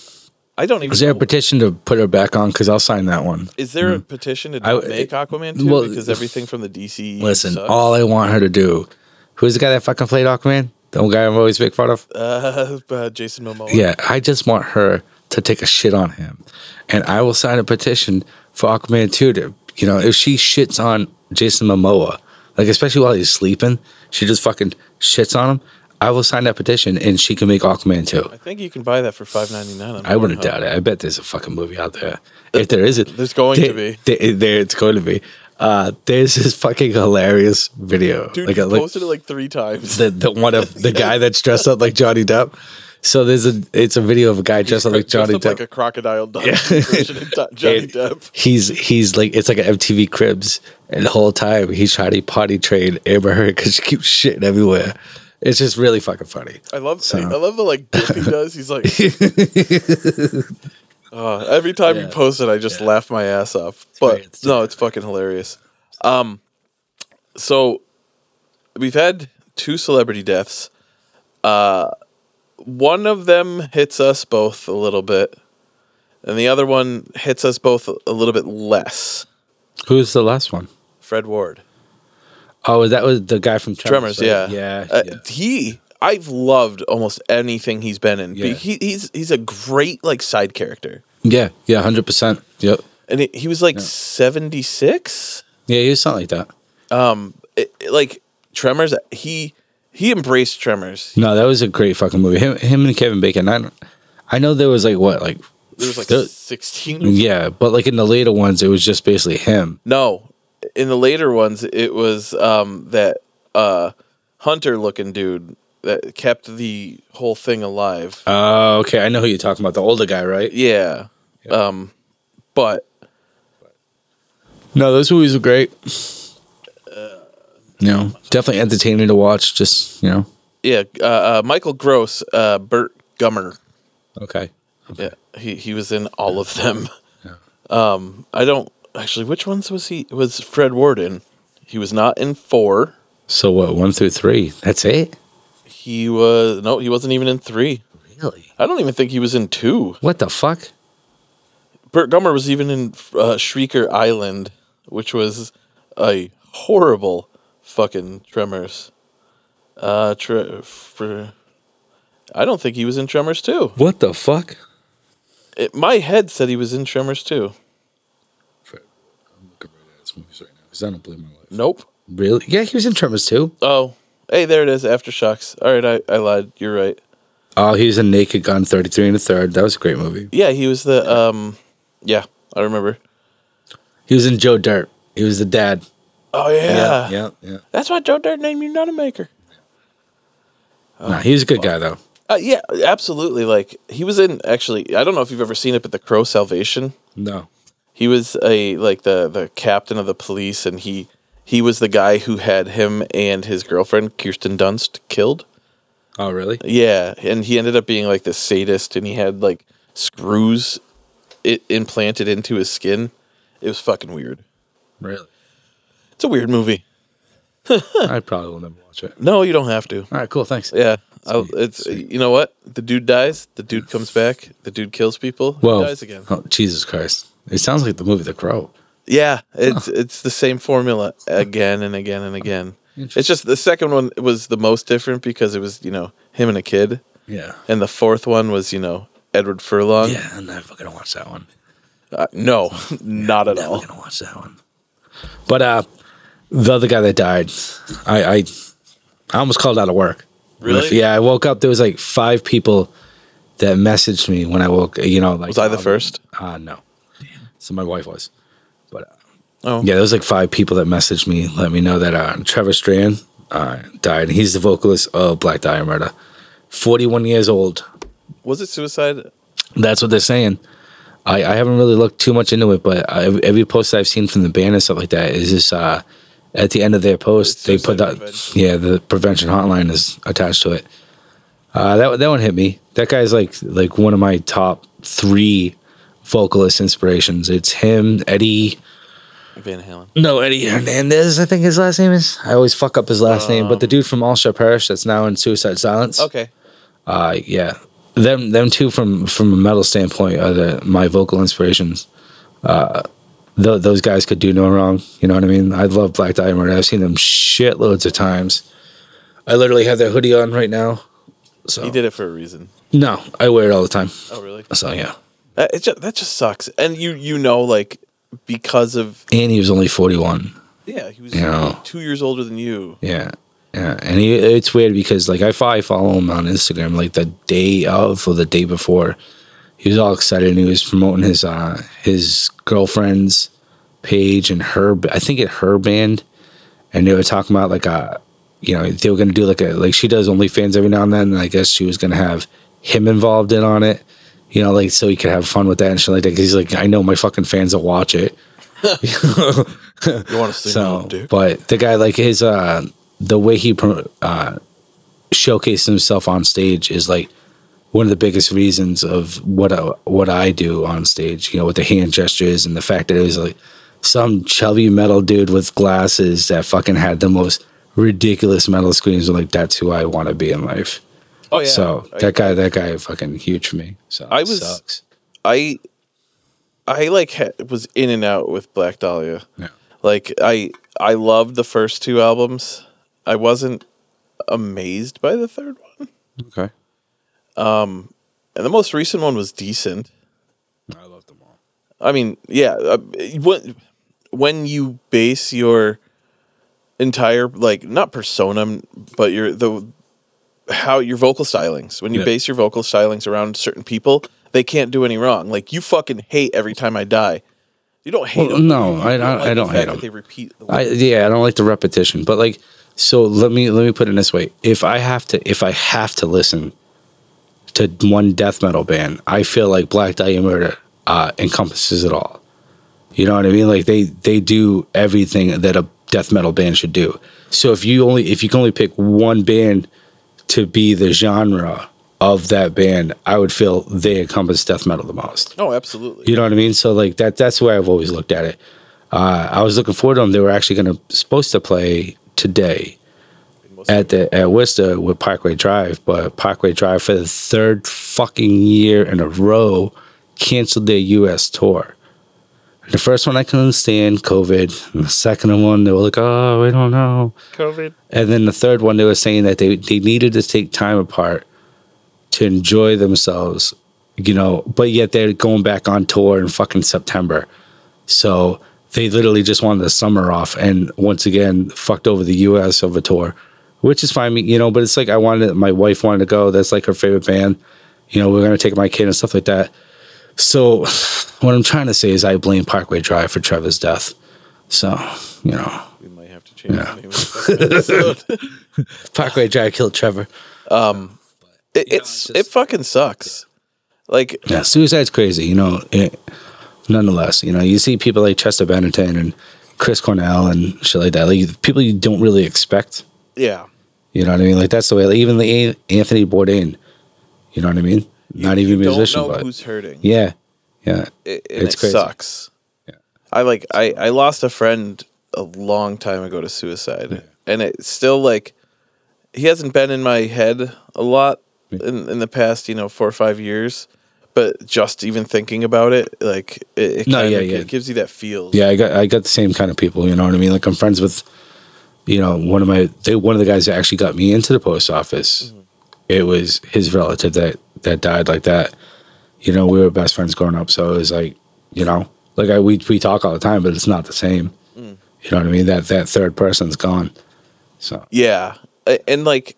I don't even. Is there a petition to put her back on? Because I'll sign that one. is there a petition to I- make Aquaman two well, because everything from the DC? Listen, sucks? all I want her to do. Who's the guy that fucking played Aquaman? The guy I'm always make fun of. uh, *laughs* uh, Jason Momoa. Yeah, I just want her to take a shit on him, and I will sign a petition for Aquaman two. To you know, if she shits on Jason Momoa, like especially while he's sleeping, she just fucking shits on him. I will sign that petition, and she can make Aquaman too. I think you can buy that for five ninety nine. I wouldn't doubt it. I bet there's a fucking movie out there. If there isn't, *laughs* There's going to be. There, there it's going to be. Uh, there's this fucking hilarious video. Dude, like, a, like posted it like three times. the the one of the *laughs* guy that's dressed up like Johnny Depp. So there's a it's a video of a guy dressed like Johnny Depp. like a crocodile dog Yeah. *laughs* Johnny Depp. He's he's like it's like an MTV Cribs, and the whole time he's trying to potty train Amber Heard because she keeps shitting everywhere. It's just really fucking funny. I love So- I love the like *laughs* dip he does. He's like *laughs* Uh, every time Yeah. you post it, I just laugh my ass off. But. It's no, it's fucking hilarious. Um, so we've had two celebrity deaths. Uh, one of them hits us both a little bit, and the other one hits us both a little bit less. Who's the last one? Fred Ward, Oh, that was the guy from Tremors. Tremors, right? yeah, yeah, Uh, yeah. He, I've loved almost anything he's been in. Yeah. He, he's he's a great like side character, Yeah, yeah, hundred percent. Yep. and he, he was like seventy six. Yeah, he was something like that. um it, it- like tremors he he embraced tremors No, that was a great fucking movie. Him, him and Kevin Bacon. I, don't- I know there was like what, like there was like There- 16 yeah, but like in the later ones, it was just basically him. no in the later ones it was um that uh hunter looking dude that kept the whole thing alive Oh, okay. I know who you're talking about. The older guy, right? yeah um but No, those movies were great. You know, definitely entertaining to watch. Just you know, yeah uh, uh michael gross uh burt gummer okay. yeah he he was in all of them Yeah. *laughs* um i don't actually which ones was he was fred ward in he was not in four So what? One through three. That's it. He was no, he wasn't even in three. Really? I don't even think he was in two. What the fuck? Burt Gummer was even in uh, Shrieker Island, which was a horrible fucking Tremors. Uh, tre- for, I don't think he was in Tremors too. What the fuck? It, my head said he was in Tremors too. I'm looking right at this movies right now because I don't believe my life. Nope. Really? Yeah, he was in Tremors too. Oh, hey, there it is. Aftershocks. All right, I, I lied. You're right. Oh, he was in Naked Gun 33 and a third. That was a great movie. Yeah, he was the um. Yeah, I remember. He was in Joe Dirt. He was the dad. Oh yeah, yeah, yeah. That's why Joe Dirt named you not a maker. nah, he was a good guy though. Uh, yeah, absolutely. Like he was in actually. I don't know if you've ever seen it, but the Crow Salvation. No. He was a like the the captain of the police, and he He was the guy who had him and his girlfriend Kirsten Dunst killed. Oh, really? Yeah, and he ended up being like the sadist, and he had like screws it implanted into his skin. It was fucking weird. Really? It's a weird movie. *laughs* I probably will never watch it. No, you don't have to. All right, cool. Thanks. Yeah, I'll, it's sweet. you know what? The dude dies. The dude comes back. The dude kills people. he Whoa. dies again. Oh, Jesus Christ. It sounds like the movie The Crow. Yeah, it's it's the same formula again and again and again. It's just the second one was the most different because it was you know him and a kid, Yeah. and the fourth one was you know Edward Furlong. Yeah, I'm never going to watch that one. Uh, no, *laughs* not at Never all. going to watch that one. But uh, the other guy that died, I, I, I almost called out of work. Really? Yeah, I woke up. There was like five people that messaged me when I woke. You know, like Was I the um, first? Uh, no. So my wife was. But uh, Oh, yeah, there was like five people that messaged me, let me know that uh, Trevor Strnad uh, died. He's the vocalist of Black Dahlia Murder. 41 years old. Was it suicide? That's what they're saying. I, I haven't really looked too much into it, but I, every post I've seen from the band and stuff like that is just uh, at the end of their post, they put that, prevention. yeah, the prevention hotline is attached to it. Uh, that that one hit me. That guy's like like one of my top three vocalist inspirations. It's him, Eddie. Van Halen. No, Eddie Hernandez. I think his last name is. I always fuck up his last name, but the dude from All Shall Perish that's now in Suicide Silence. Okay. Uh, yeah, them them two from from a metal standpoint are the my vocal inspirations. Uh, th- those guys could do no wrong. You know what I mean? I love Black Diamond. I've seen them shitloads of times. I literally have their hoodie on right now. So He did it for a reason. no, I wear it all the time. Oh, really? So yeah, That, it just, that just sucks. And you you know like because of and he was only forty one. yeah he was You know. two years older than you. Yeah. Yeah, and he, it's weird because like I follow, I follow him on Instagram like the day of or the day before. He was all excited and he was promoting his uh his girlfriend's page and her I think it her band, and they were talking about like a you know they were gonna do like a like she does OnlyFans every now and then. And I guess she was gonna have him involved in on it, you know, like so he could have fun with that and shit like that. 'Cause he's like, I know my fucking fans will watch it. *laughs* You want to see So, dick? but the guy, like his, uh, the way he uh, showcased himself on stage is like one of the biggest reasons of what I, what I do on stage. You know, with the hand gestures and the fact that it was like some chubby metal dude with glasses that fucking had the most ridiculous metal screams. I'm like, that's who I want to be in life. Oh yeah. So I- that guy, that guy, fucking huge for me. So I was- sucks. I I like ha- was in and out with Black Dahlia. Yeah. Like I I loved the first two albums. I wasn't amazed by the third one. Okay. And the most recent one was decent. I love them all. I mean, yeah, uh, when when you base your entire like not persona, but your the how your vocal stylings when you Yeah. base your vocal stylings around certain people, they can't do any wrong. Like you fucking hate every time I die. You don't hate Well, them. no, I- I- like I don't hate that 'em. They repeat. The I yeah, I don't like the repetition, but like so let me let me put it this way. If I have to if I have to listen to one death metal band, I feel like Black Dahlia Murder uh, encompasses it all. You know what I mean? Like they they do everything that a death metal band should do. So if you only if you can only pick one band to be the genre of that band, I would feel they encompass death metal the most. oh, absolutely. You know what I mean? So like that that's the way I've always looked at it. Uh, I was looking forward to them. They were actually going to supposed to play today at the at Worcester with Parkway Drive, but Parkway Drive for the third fucking year in a row canceled their U.S. tour. The first one I couldn't understand, COVID. And the second one, they were like, "Oh, we don't know." COVID. And then the third one, they were saying that they, they needed to take time apart to enjoy themselves, you know, but yet they're going back on tour in fucking September. So they literally just wanted the summer off and once again fucked over the US of a tour, which is fine, you know, but it's like I wanted, my wife wanted to go. That's like her favorite band. You know, we're going to take my kid and stuff like that. So *sighs* what I'm trying to say is I blame Parkway Drive for Trevor's death. So, you know, We might have to change the name of this. *laughs* Parkway Drive killed Trevor. Um, it, know, it's it's it just- fucking sucks. Like Yeah, suicide's crazy, you know. It, nonetheless, you know, you see people like Chester Bennington and Chris Cornell and shit like that. Like people you don't really expect. Yeah. You know what I mean? Like that's the way. Like, even the An- Anthony Bourdain. You know what I mean? Not even a musician, don't know but who's hurting. yeah, yeah. it, It's it crazy. sucks. Yeah. I like I I lost a friend a long time ago to suicide, and it's still like he hasn't been in my head a lot in in the past you know four or five years. But just even thinking about it, like it, it No, kinda yeah, yeah. gives you that feel. Yeah, I got I got the same kind of people. You know what I mean? Like I'm friends with, you know, one of my they one of the guys that actually got me into the post office. It was his relative that that died like that. You know, we were best friends growing up, so it was like, you know, like I we we talk all the time, but it's not the same. You know what I mean? That that third person's gone. So Yeah, and like,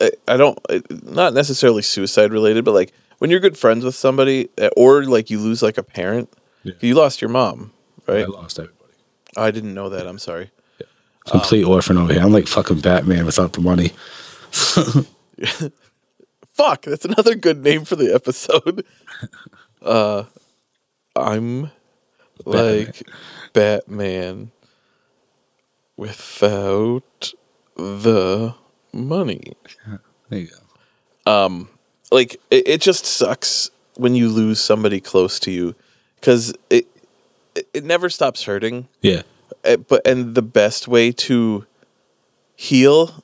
I don't not necessarily suicide related, but like when you're good friends with somebody, uh, or like you lose like a parent, Yeah. you lost your mom, right? I lost everybody. I didn't know that. I'm sorry. Complete orphan over here. I'm like fucking Batman without the money. *laughs* Fuck, that's another good name for the episode. *laughs* Uh, I'm like Batman without the money. *laughs* There you go. Um, Like it, it just sucks when you lose somebody close to you because it, it it never stops hurting. Yeah. Uh, but and the best way to heal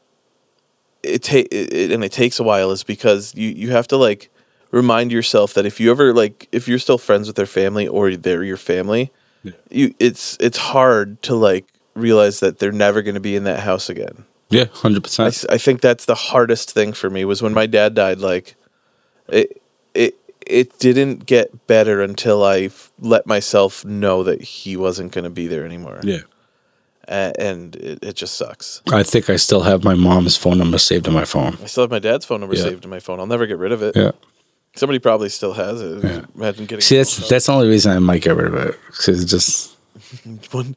it take it, and it takes a while is because you you have to like remind yourself that if you ever like if you're still friends with their family or they're your family Yeah. you it's it's hard to like realize that they're never going to be in that house again Yeah, hundred I, percent. s- I think that's the hardest thing for me was when my dad died like it it it didn't get better until i let myself know that he wasn't going to be there anymore Yeah. And it, it just sucks. I think I still have my mom's phone number saved in my phone. I still have my dad's phone number Yeah. saved in my phone. I'll never get rid of it. Yeah. Somebody probably still has it. Yeah. Imagine getting See, that's that's the only reason I might get rid of it. Because it's just *laughs* one.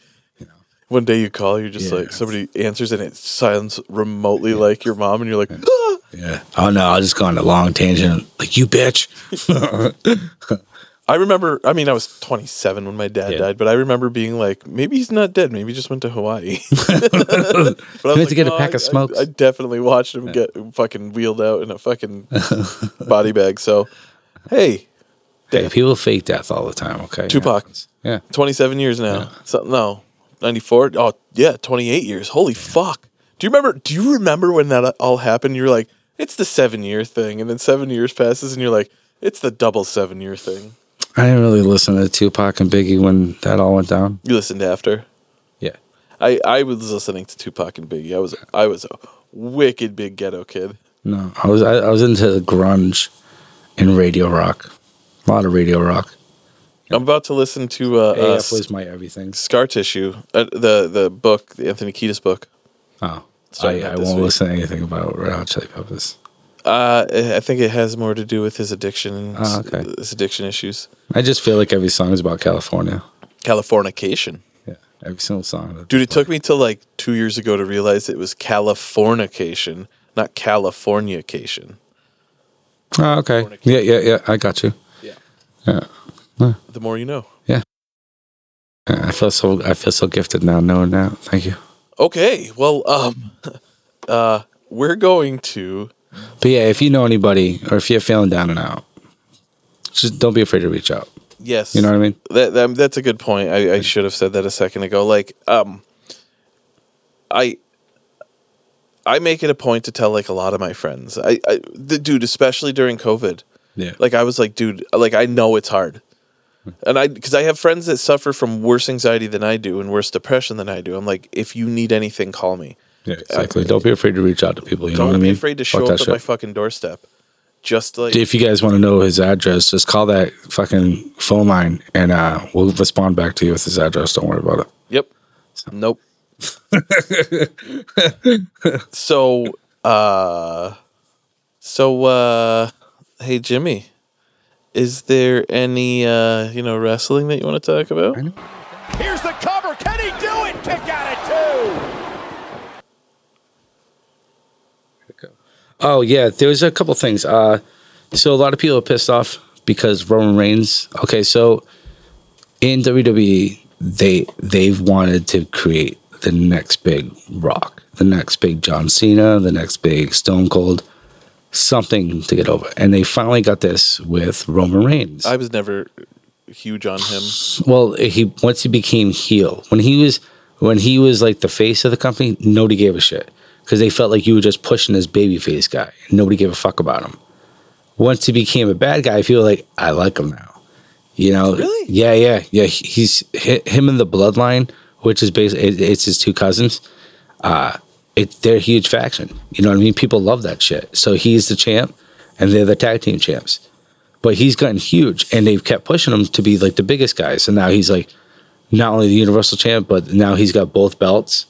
One day you call, you're just Yeah. like somebody answers and it sounds remotely like your mom, and you're like, "Ah!" yeah. Oh no, I'll just go on a long tangent. Like you bitch. *laughs* *laughs* I remember. I mean, I was 27 when my dad Yeah. died, but I remember being like, maybe he's not dead. Maybe he just went to Hawaii. *laughs* but I was went to get a pack I- of smokes." I, I definitely watched him get fucking wheeled out in a fucking *laughs* body bag. So, hey, hey, people fake death all the time. Okay. Tupac. Yeah. 27 years now. So, no, 94. Oh, yeah, 28 years. Holy fuck. Do you remember? Do you remember when that all happened? You're like, it's the seven year thing, and then seven years passes, and you're like, it's the double seven year thing. I didn't really listen to Tupac and Biggie when that all went down. You listened after. Yeah. I I was listening to Tupac and Biggie. I was I was a wicked big ghetto kid. No, I was I, I was into the grunge and radio rock. A lot of radio rock. I'm about to listen to uh, uh AF was my everything. Scar Tissue, uh, the the book, the Anthony Kiedis book. Oh. Starting I, I won't week. listen to anything about Red Hot Chili Peppers. Uh, I think it has more to do with his addiction and Oh, okay. his addiction issues. I just feel like every song is about California. Californication. Yeah, every single song. Dude, it took me till like two years ago to realize it was Californication, not Californication. Oh, okay. Yeah, yeah, yeah. I got you. Yeah. Yeah. The more you know. Yeah. I feel so. I feel so gifted now, knowing that. Thank you. Okay, well, um, *laughs* uh, we're going to. But yeah, if you know anybody, or if you're feeling down and out, just don't be afraid to reach out. Yes, You know what I mean? That, that that's a good point. I, I should have said that a second ago. Like, um, I I make it a point to tell like a lot of my friends. I, I the dude, especially during COVID. Yeah. Like I was like, dude, like I know it's hard. And I, because I have friends that suffer from worse anxiety than I do and worse depression than I do. I'm like, if you need anything, call me. Yeah, exactly. Don't be afraid to reach out to people. You know Don't what I be mean? afraid to Fuck show that up at shit. my fucking doorstep. Just like if you guys want to know his address, just call that fucking phone line, and uh, we'll respond back to you with his address. Don't worry about it. Yep. Nope. *laughs* so, uh, so, uh, hey, Jimmy, is there any, uh, you know, wrestling that you want to talk about? Here's the cover. Can he do it? Kick out at two. Oh yeah, there was a couple things. Uh, so a lot of people are pissed off because Roman Reigns. Okay, so in WWE, they they've wanted to create the next big rock, the next big John Cena, the next big Stone Cold, something to get over. And they finally got this with Roman Reigns. I was never huge on him. well, he once he became heel, when he was when he was like the face of the company, nobody gave a shit because they felt like you were just pushing this babyface guy. And nobody gave a fuck about him. Once he became a bad guy, people were like, I like him now. You know? Really? Yeah, yeah, yeah. He's hi- him in the bloodline, which is basically it's his two cousins. Uh, it they're a huge faction. You know what I mean? People love that shit. So he's the champ, and they're the tag team champs. But he's gotten huge, and they've kept pushing him to be like the biggest guy. So now he's like not only the universal champ, but now he's got both belts.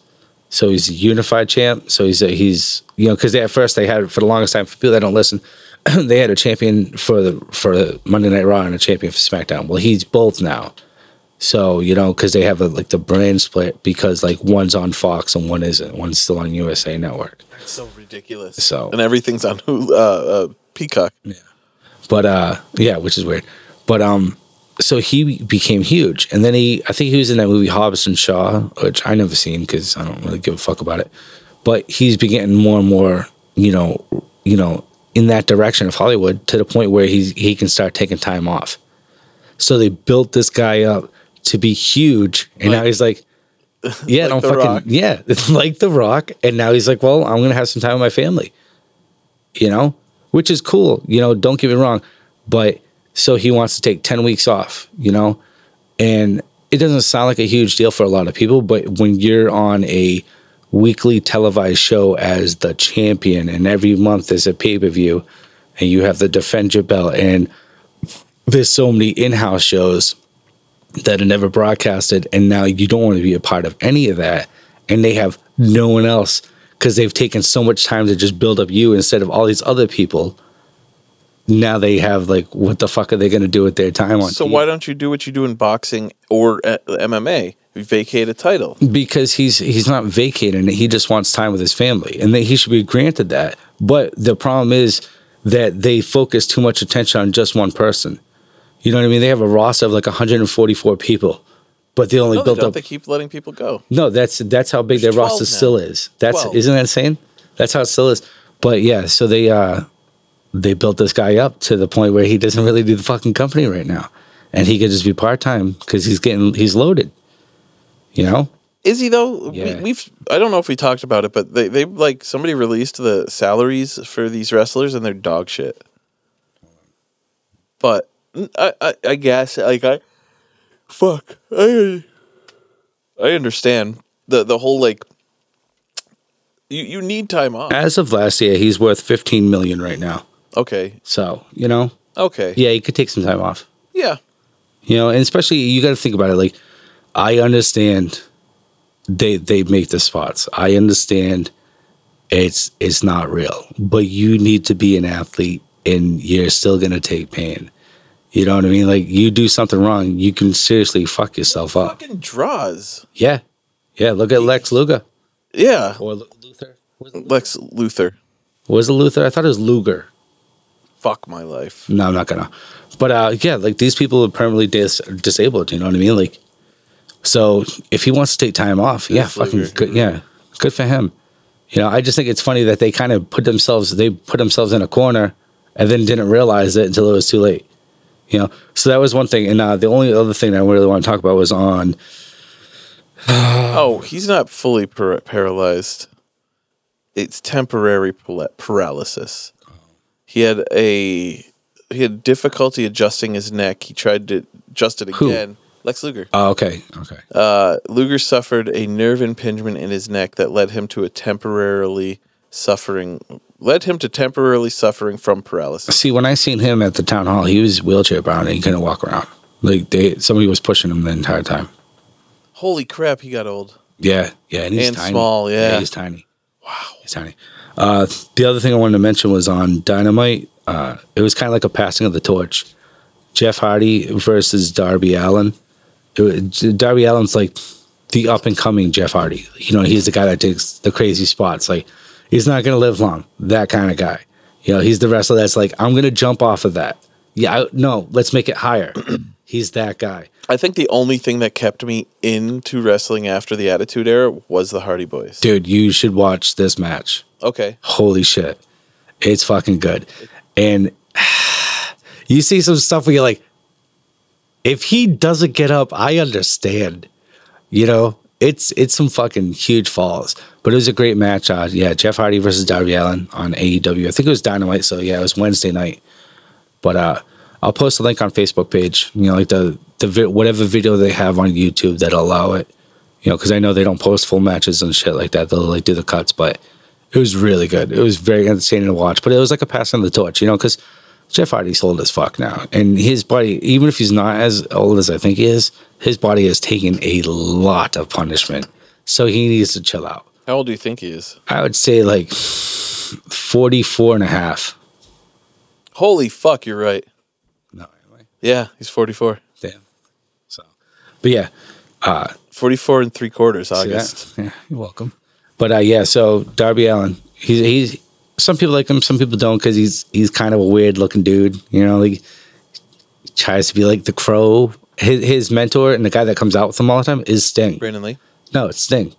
So he's a unified champ. So he's a, he's you know because at first they had for the longest time for people that don't listen, *clears throat* they had a champion for the for the Monday Night Raw and a champion for SmackDown. Well, he's both now. So you know because they have a, like the brand split because like one's on Fox and one isn't. One's still on USA Network. It's so ridiculous. So- and everything's on Hulu, uh, uh, Peacock. Yeah, but uh yeah, which is weird. But um so he became huge and then he I think he was in that movie Hobbs and Shaw, which I never seen cuz I don't really give a fuck about it. But he's been getting more and more, you know, you know, in that direction of Hollywood to the point where he's he can start taking time off. So they built this guy up to be huge and now he's like *laughs* yeah, Like don't fucking Rock? yeah, it's *laughs* like the rock and now he's like, "Well, I'm going to have some time with my family." you know, which is cool. You know, don't get me wrong, but so he wants to take 10 weeks off, you know, and it doesn't sound like a huge deal for a lot of people, but when you're on a weekly televised show as the champion and every month there's a pay per view and you have to defend your belt and there's so many in house shows that are never broadcasted and now you don't want to be a part of any of that and they have no one else because they've taken so much time to just build up you instead of all these other people now they have like what the fuck are they going to do with their time on So TV? why don't you do what you do in boxing or uh, MMA? Vacate a title. because he's he's not vacating it he just wants time with his family and that he should be granted that but the problem is that they focus too much attention on just one person you know what i mean they have a roster of like 144 people but they only No, they built don't. up They keep letting people go. No, that's that's how big There's their roster now. still is. That's 12. isn't that insane? That's how it still is. But yeah, so they uh they built this guy up to the point where he doesn't really do the fucking company right now, and he could just be part time because he's getting he's loaded. You know, Is he though? Yeah. We, we've I don't know if we talked about it, but they they like somebody released the salaries for these wrestlers and they're dog shit. But I I, I guess like I fuck I I understand the the whole like you you need time off. as of last year, he's worth fifteen million right now. Okay. So you know, Okay. yeah, you could take some time off. Yeah. You know, and especially you got to think about it. Like, I understand they they make the spots. I understand it's it's not real, but you need to be an athlete, and you're still gonna take pain. You know what I mean? Like, you do something wrong, you can seriously fuck yourself up. Fucking draws. Yeah, yeah. Look at Lex Luger Yeah. or Lu- Luther. Lex Luthor. was it Luther? I thought it was Luger. Fuck my life. No, I'm not gonna. But uh, yeah, like these people are permanently dis- disabled. You know what I mean? Like, so if he wants to take time off, yeah, fucking good. Yeah, good for him. You know, I just think it's funny that they kind of put themselves they put themselves in a corner and then didn't realize it until it was too late. You know, so that was one thing. And uh, the only other thing I really want to talk about was on *sighs* Oh, he's not fully par- paralyzed. It's temporary paralysis. He had a he had difficulty adjusting his neck. He tried to adjust it Who? again. Lex Luger. Oh, okay, okay. Uh, Luger suffered a nerve impingement in his neck that led him to a temporarily suffering led him to temporarily suffering from paralysis. See, when I seen him at the town hall, he was wheelchair bound and he couldn't walk around. Like they, somebody was pushing him the entire time. Holy crap, he got old. Yeah, yeah, and he's And tiny. small, yeah. he's tiny. Wow, he's tiny. Uh, the other thing I wanted to mention was on Dynamite. Uh, it was kind of like a passing of the torch. Jeff Hardy versus Darby Allin. It Darby Allin's like the up and coming Jeff Hardy. You know, he's the guy that takes the crazy spots. Like he's not gonna live long. That kind of guy. You know, he's the wrestler that's like, I'm gonna jump off of that. Yeah, I, no, let's make it higher. *clears throat* He's that guy. I think the only thing that kept me into wrestling after the Attitude Era was the Hardy Boys. Dude, you should watch this match. Okay. Holy shit. It's fucking good. And *sighs* you see some stuff where you're like, if he doesn't get up, I understand. You know, it's it's some fucking huge falls. But it was a great match. Uh, yeah, Jeff Hardy versus Darby Allin on AEW. I think it was Dynamite, so yeah, it was Wednesday night. But uh I'll post a link on Facebook page. You know, like the the vi- whatever video they have on YouTube that allow it. You know, because I know they don't post full matches and shit like that. They'll like do the cuts, but it was really good. It was very entertaining to watch. But it was like a pass on the torch, you know, because Jeff Hardy's old as fuck now, and his body, even if he's not as old as I think he is, his body has taken a lot of punishment. So he needs to chill out. How old do you think he is? I would say like 44 and a half. Holy fuck, you're right. Yeah, he's 44. damn. So, but yeah, uh, 44 and three quarters? August. *laughs* Yeah, you're welcome. But uh, yeah, so Darby Allin, he's he's some people like him, some people don't because he's he's kind of a weird looking dude. You know, like tries to be like the Crow. His his mentor and the guy that comes out with him all the time is Sting. Brandon Lee? No, it's Sting.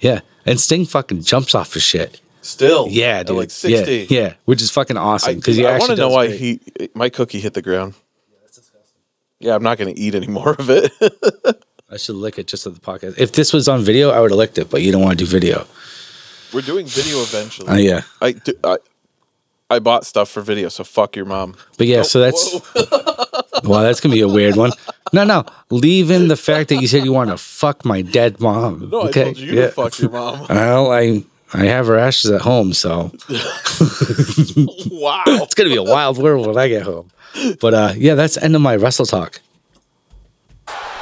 Yeah, and Sting fucking jumps off his shit. Still. Yeah, At dude. like 60. Yeah, yeah, which is fucking awesome because he I want to know why great. he my cookie hit the ground. Yeah, I'm not going to eat any more of it. *laughs* I should lick it just at the podcast. If this was on video, I would have licked it, but you don't want to do video. We're doing video eventually. Oh yeah, I, do, I I bought stuff for video, so fuck your mom. but yeah. so oh, that's Wow, *laughs* that's gonna be a weird one. No, no, leave in the fact that you said you want to fuck my dead mom. No, okay? I told you Yeah. to fuck your mom. Well, I I have her ashes at home, so *laughs* wow. it's gonna be a wild world when I get home. But uh, yeah, that's the end of my wrestle talk.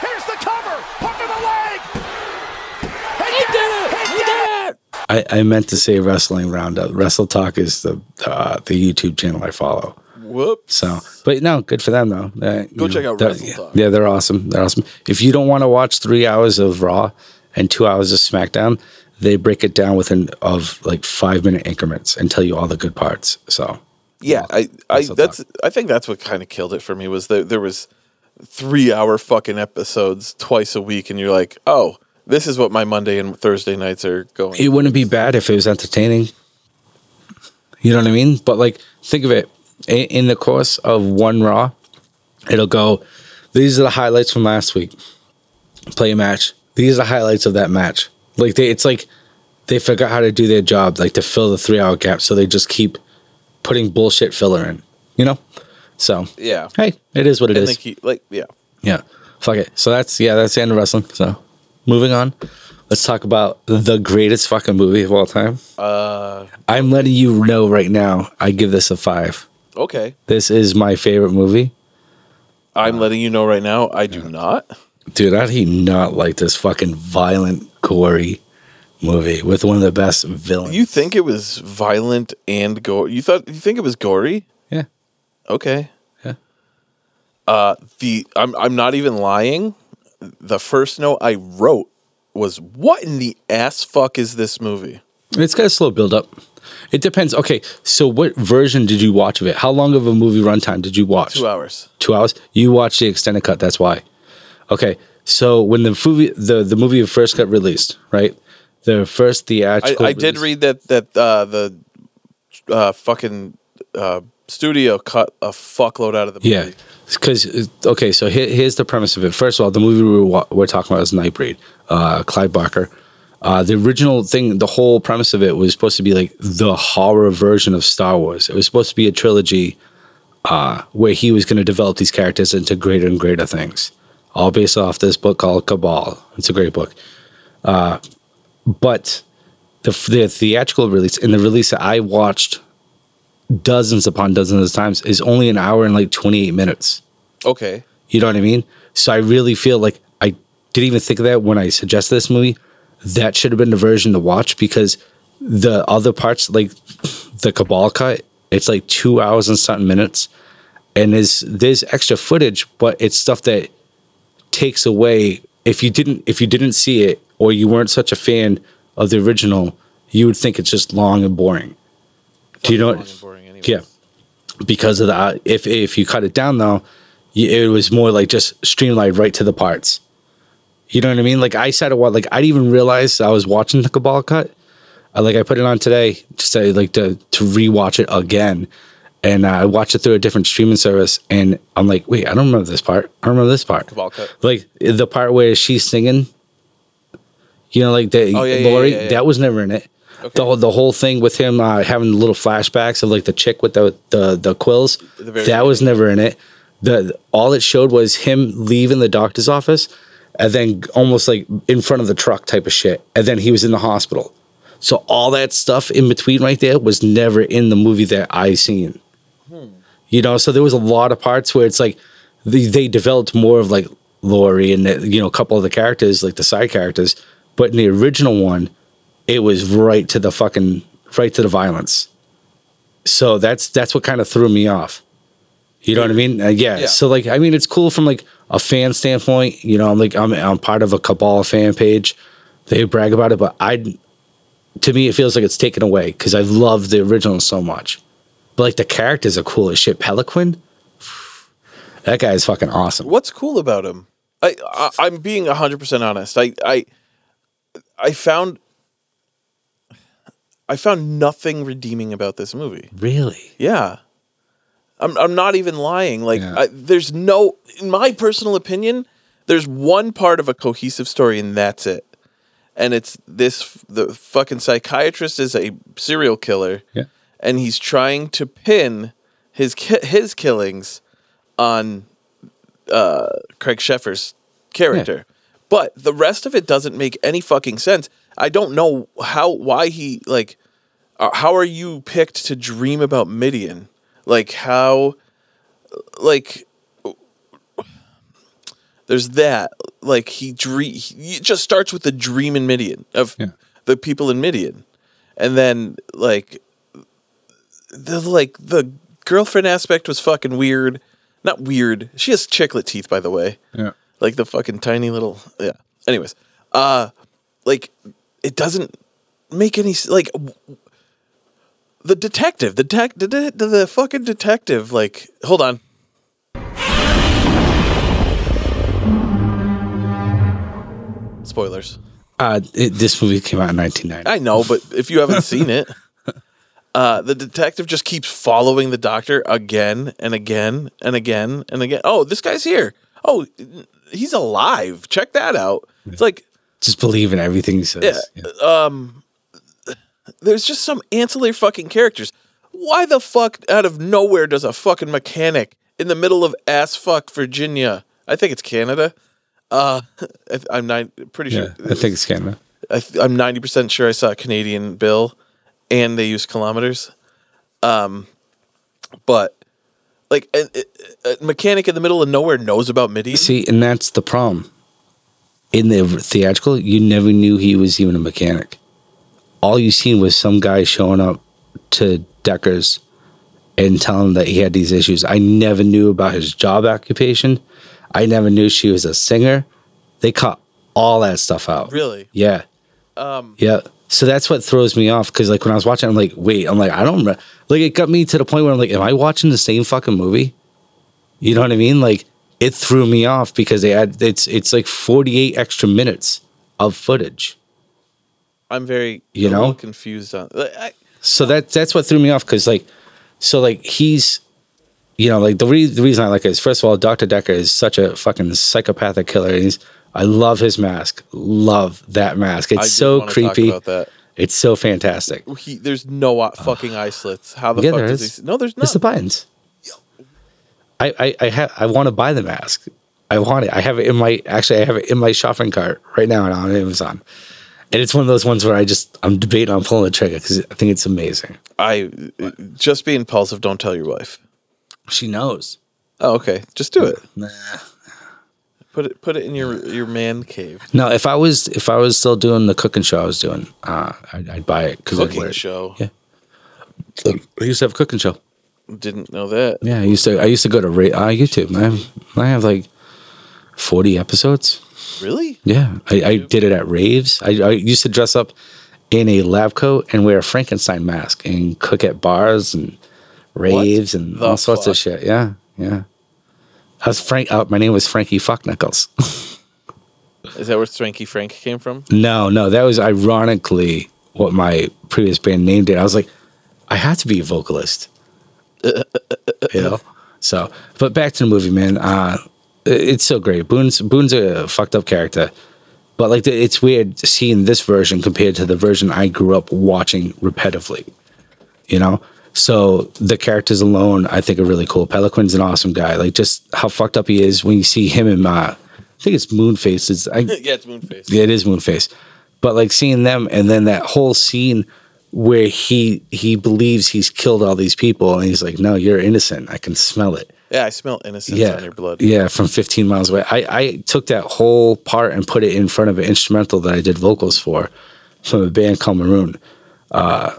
Here's the cover. Hook to the leg. He, did it. He did it. I, I meant to say wrestling roundup. Wrestle Talk is the uh, the YouTube channel I follow. Whoops. So, but no, good for them though. Uh, Go check out Wrestle yeah, Talk. Yeah, they're awesome. They're awesome. If you don't want to watch three hours of Raw and two hours of SmackDown, they break it down within of like five minute increments and tell you all the good parts. So Yeah, I, I that's I think that's what kind of killed it for me was that there was three hour fucking episodes twice a week, and you're like, oh, this is what my Monday and Thursday nights are going. it wouldn't be bad if it was entertaining. You know what I mean? But like, think of it in, in the course of one Raw, it'll go. These are the highlights from last week. Play a match. These are the highlights of that match. Like they, it's like they forgot how to do their job, like to fill the three hour gap. So they just keep putting bullshit filler in. You know. So yeah, hey, it is what it and is. keep like yeah. Yeah. Fuck it. So that's yeah, that's the end of wrestling. So moving on. Let's talk about the greatest fucking movie of all time. Uh, I'm letting you know right now, I give this a five. okay. This is my favorite movie. I'm letting you know right now. I do not. Dude, how do you not like this fucking violent, gory movie with one of the best villains? You think it was violent and gore? You thought you think it was gory? Yeah. Okay. Yeah. Uh, the I'm I'm not even lying. The first note I wrote was, "What in the ass fuck is this movie?" It's got a slow build up. It depends. Okay, so what version did you watch of it? How long of a movie runtime did you watch? Two hours. two hours. You watched the extended cut. That's why. Okay, so when the movie the the movie first got released, right? The first I, theatrical. I did read that that uh, the uh, fucking uh, studio cut a fuckload out of the movie. Yeah, because okay, so here, here's the premise of it. First of all, the movie we were, we're talking about is Nightbreed, uh, Clive Barker. Uh, the original thing, the whole premise of it was supposed to be like the horror version of Star Wars. It was supposed to be a trilogy uh, where he was going to develop these characters into greater and greater things, all based off this book called Cabal. It's a great book. Uh, but the, the theatrical release and the release that I watched dozens upon dozens of times is only an hour and like 28 minutes. Okay. You know what I mean? So I really feel like I didn't even think of that when I suggested this movie. That should have been the version to watch because the other parts, like the Cabal cut, it's like two hours and something minutes. And there's there's extra footage, but it's stuff that takes away if you didn't if you didn't see it or you weren't such a fan of the original, you would think it's just long and boring. Do you know? Long and boring. Yeah, because of that. Uh, if if you cut it down though, it was more like just streamlined right to the parts. You know what I mean? Like I said, what like I didn't even realize I was watching the Cabal cut. I like I put it on today just to like to to rewatch it again, and uh, I watched it through a different streaming service, and I'm like, wait, I don't remember this part. I remember this part. Like the part where she's singing. You know, like the Oh, yeah, Lori, yeah, yeah. that was never in it. Okay. The whole the whole thing with him uh, having little flashbacks of like the chick with the the the quills, The that was never in it. The all it showed was him leaving the doctor's office, and then almost like in front of the truck type of shit, and then he was in the hospital. So all that stuff in between right there was never in the movie that I seen. You know, so there was a lot of parts where it's like they, they developed more of like Lori and you know a couple of the characters like the side characters, but in the original one, it was right to the fucking right to the violence. So that's that's what kind of threw me off. You know what I mean? Uh, yeah. Yeah. So like, I mean, it's cool from like a fan standpoint. You know, I'm like I'm I'm part of a Cabal fan page. They brag about it, but I, to me, it feels like it's taken away because I love the original so much. But like the characters are cool as shit. Peloquin, that guy is fucking awesome. What's cool about him? I, I I'm being hundred percent honest. I I I found I found nothing redeeming about this movie. Really? Yeah. I'm I'm not even lying. Like Yeah. I, there's no in my personal opinion, there's one part of a cohesive story and that's it. And it's this the fucking psychiatrist is a serial killer Yeah. And he's trying to pin his ki- his killings on uh, Craig Sheffer's character. But the rest of it doesn't make any fucking sense. I don't know how why he like uh, how are you picked to dream about Midian? Like how like there's that like he dream he it just starts with the dream in Midian of Yeah. the people in Midian. And then like the like the girlfriend aspect was fucking weird. Not weird. She has chiclet teeth, by the way. Yeah. Like the fucking tiny little yeah. Anyways, uh, like it doesn't make any like w- the detective, the tech, the, the, the fucking detective. Like, hold on. Spoilers. Uh, it, this movie came out in 1990. I know, but if you haven't seen it, uh, the detective just keeps following the doctor again and again and again and again. Oh, this guy's here. Oh, he's alive. Check that out. It's like Just believe in everything he says. Yeah. um there's just some ancillary fucking characters. Why the fuck out of nowhere does a fucking mechanic in the middle of ass fuck Virginia? I think it's Canada. Uh, *laughs* I- I'm nine, pretty Yeah, sure. I think it's Canada. I th- I'm ninety percent sure I saw a Canadian bill, and they use kilometers. Um, but like a, a- mechanic in the middle of nowhere knows about MIDI. See, and that's the problem. In the theatrical, you never knew he was even a mechanic. All you seen was some guy showing up to Decker's and telling him that he had these issues. I never knew about his job occupation. I never knew she was a singer. They cut all that stuff out. Really? Yeah. Um, yeah. So that's what throws me off because, like, when I was watching, I'm like, wait, I'm like, I don't remember. Like, it got me to the point where I'm like, am I watching the same fucking movie? You know what I mean? Like, it threw me off because they had it's it's like 48 extra minutes of footage. I'm very You know? confused on. I, So that that's what threw me off because like, so like he's, you know, like the re- the reason I like it is first of all, Doctor Decker is such a fucking psychopathic killer. And he's I love his mask, love that mask. It's so creepy. about that. It's so fantastic. He, there's no uh, fucking eye slits. How the Yeah, fuck there does is. he? No, there's not. It's the buttons. I I I, ha- I want to buy the mask. I want it. I have it in my actually I have it in my shopping cart right now on Amazon. And it's one of those ones where I just I'm debating on pulling the trigger because I think it's amazing. I just be impulsive. Don't tell your wife. She knows. Oh, okay. Just do it. Nah. Put it. Put it in your your man cave. No, if I was if I was still doing the cooking show I was doing, uh, I'd, I'd buy it because Cooking show. Yeah. I used to have a cooking show. Didn't know that. Yeah, I used to. I used to go to ra- uh, YouTube. I have, I have like forty episodes. Really? Yeah, I, I did it at raves. I, I used to dress up in a lab coat and wear a Frankenstein mask and cook at bars and raves and the all sorts fuck? of shit. Yeah, yeah. I was Frank. Uh, my name was Frankie Fuck Nichols. *laughs* Is that where Swanky Frank came from? no, no, that was ironically what my previous band named it. I was like, I had to be a vocalist. *laughs* you know. So, but back to the movie, man. Uh, it's so great. Boone's Boone's a fucked up character, but like it's weird seeing this version compared to the version I grew up watching repetitively. You know. So the characters alone, I think, are really cool. Peloquin's an awesome guy. Like just how fucked up he is when you see him and uh, I think it's Moonface. It's I, *laughs* yeah, it's Moonface. yeah, it is Moonface. But like seeing them and then that whole scene where he he believes he's killed all these people and he's like, No, you're innocent. I can smell it. Yeah, I smell innocence Yeah. on your blood. Yeah, from 15 miles away. I, I took that whole part and put it in front of an instrumental that I did vocals for from a band called Maroon. Uh,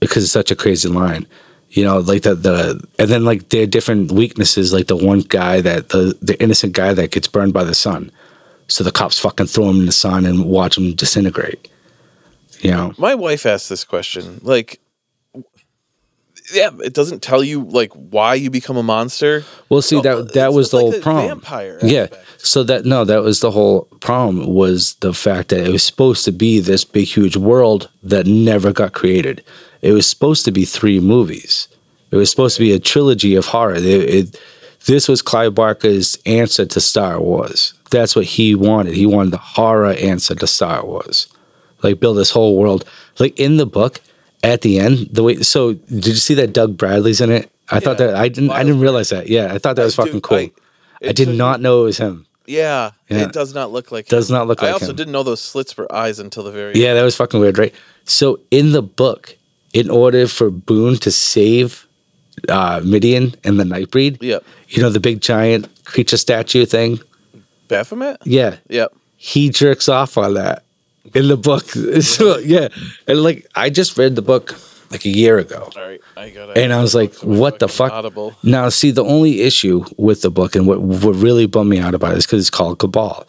because it's such a crazy line. You know, like the the and then like their different weaknesses, like the one guy that the the innocent guy that gets burned by the sun. So the cops fucking throw him in the sun and watch him disintegrate. You know? My wife asked this question. Like, yeah, it doesn't tell you like why you become a monster. Well, see No, that that was the like whole the problem. vampire Yeah. aspect. So that no, that was the whole problem was the fact that it was supposed to be this big huge world that never got created. It was supposed to be three movies. It was supposed to be a trilogy of horror. It, it, this was Clive Barker's answer to Star Wars. That's what he wanted. He wanted the horror answer to Star Wars. Like build this whole world. Like in the book, at the end, the way so did you see that Doug Bradley's in it? I thought that I didn't I didn't realize that. Yeah, I thought that was I- fucking cool. I- I, did not know it was him. Yeah, Yeah. it does not look like. Does him. not look I like also him. didn't know those slits were eyes until the very. Yeah, that was fucking weird, right? So in the book, in order for Boone to save uh, Midian and the Nightbreed, Yep. you know the big giant creature statue thing. Baphomet. Yeah, Yep. he jerks off on that in the book. *laughs* So yeah, and like I just read the book like a year ago. All right, I got. And I was like, what the fuck? Audible. Now, see, the only issue with the book and what, what really bummed me out about it is because it's called Cabal.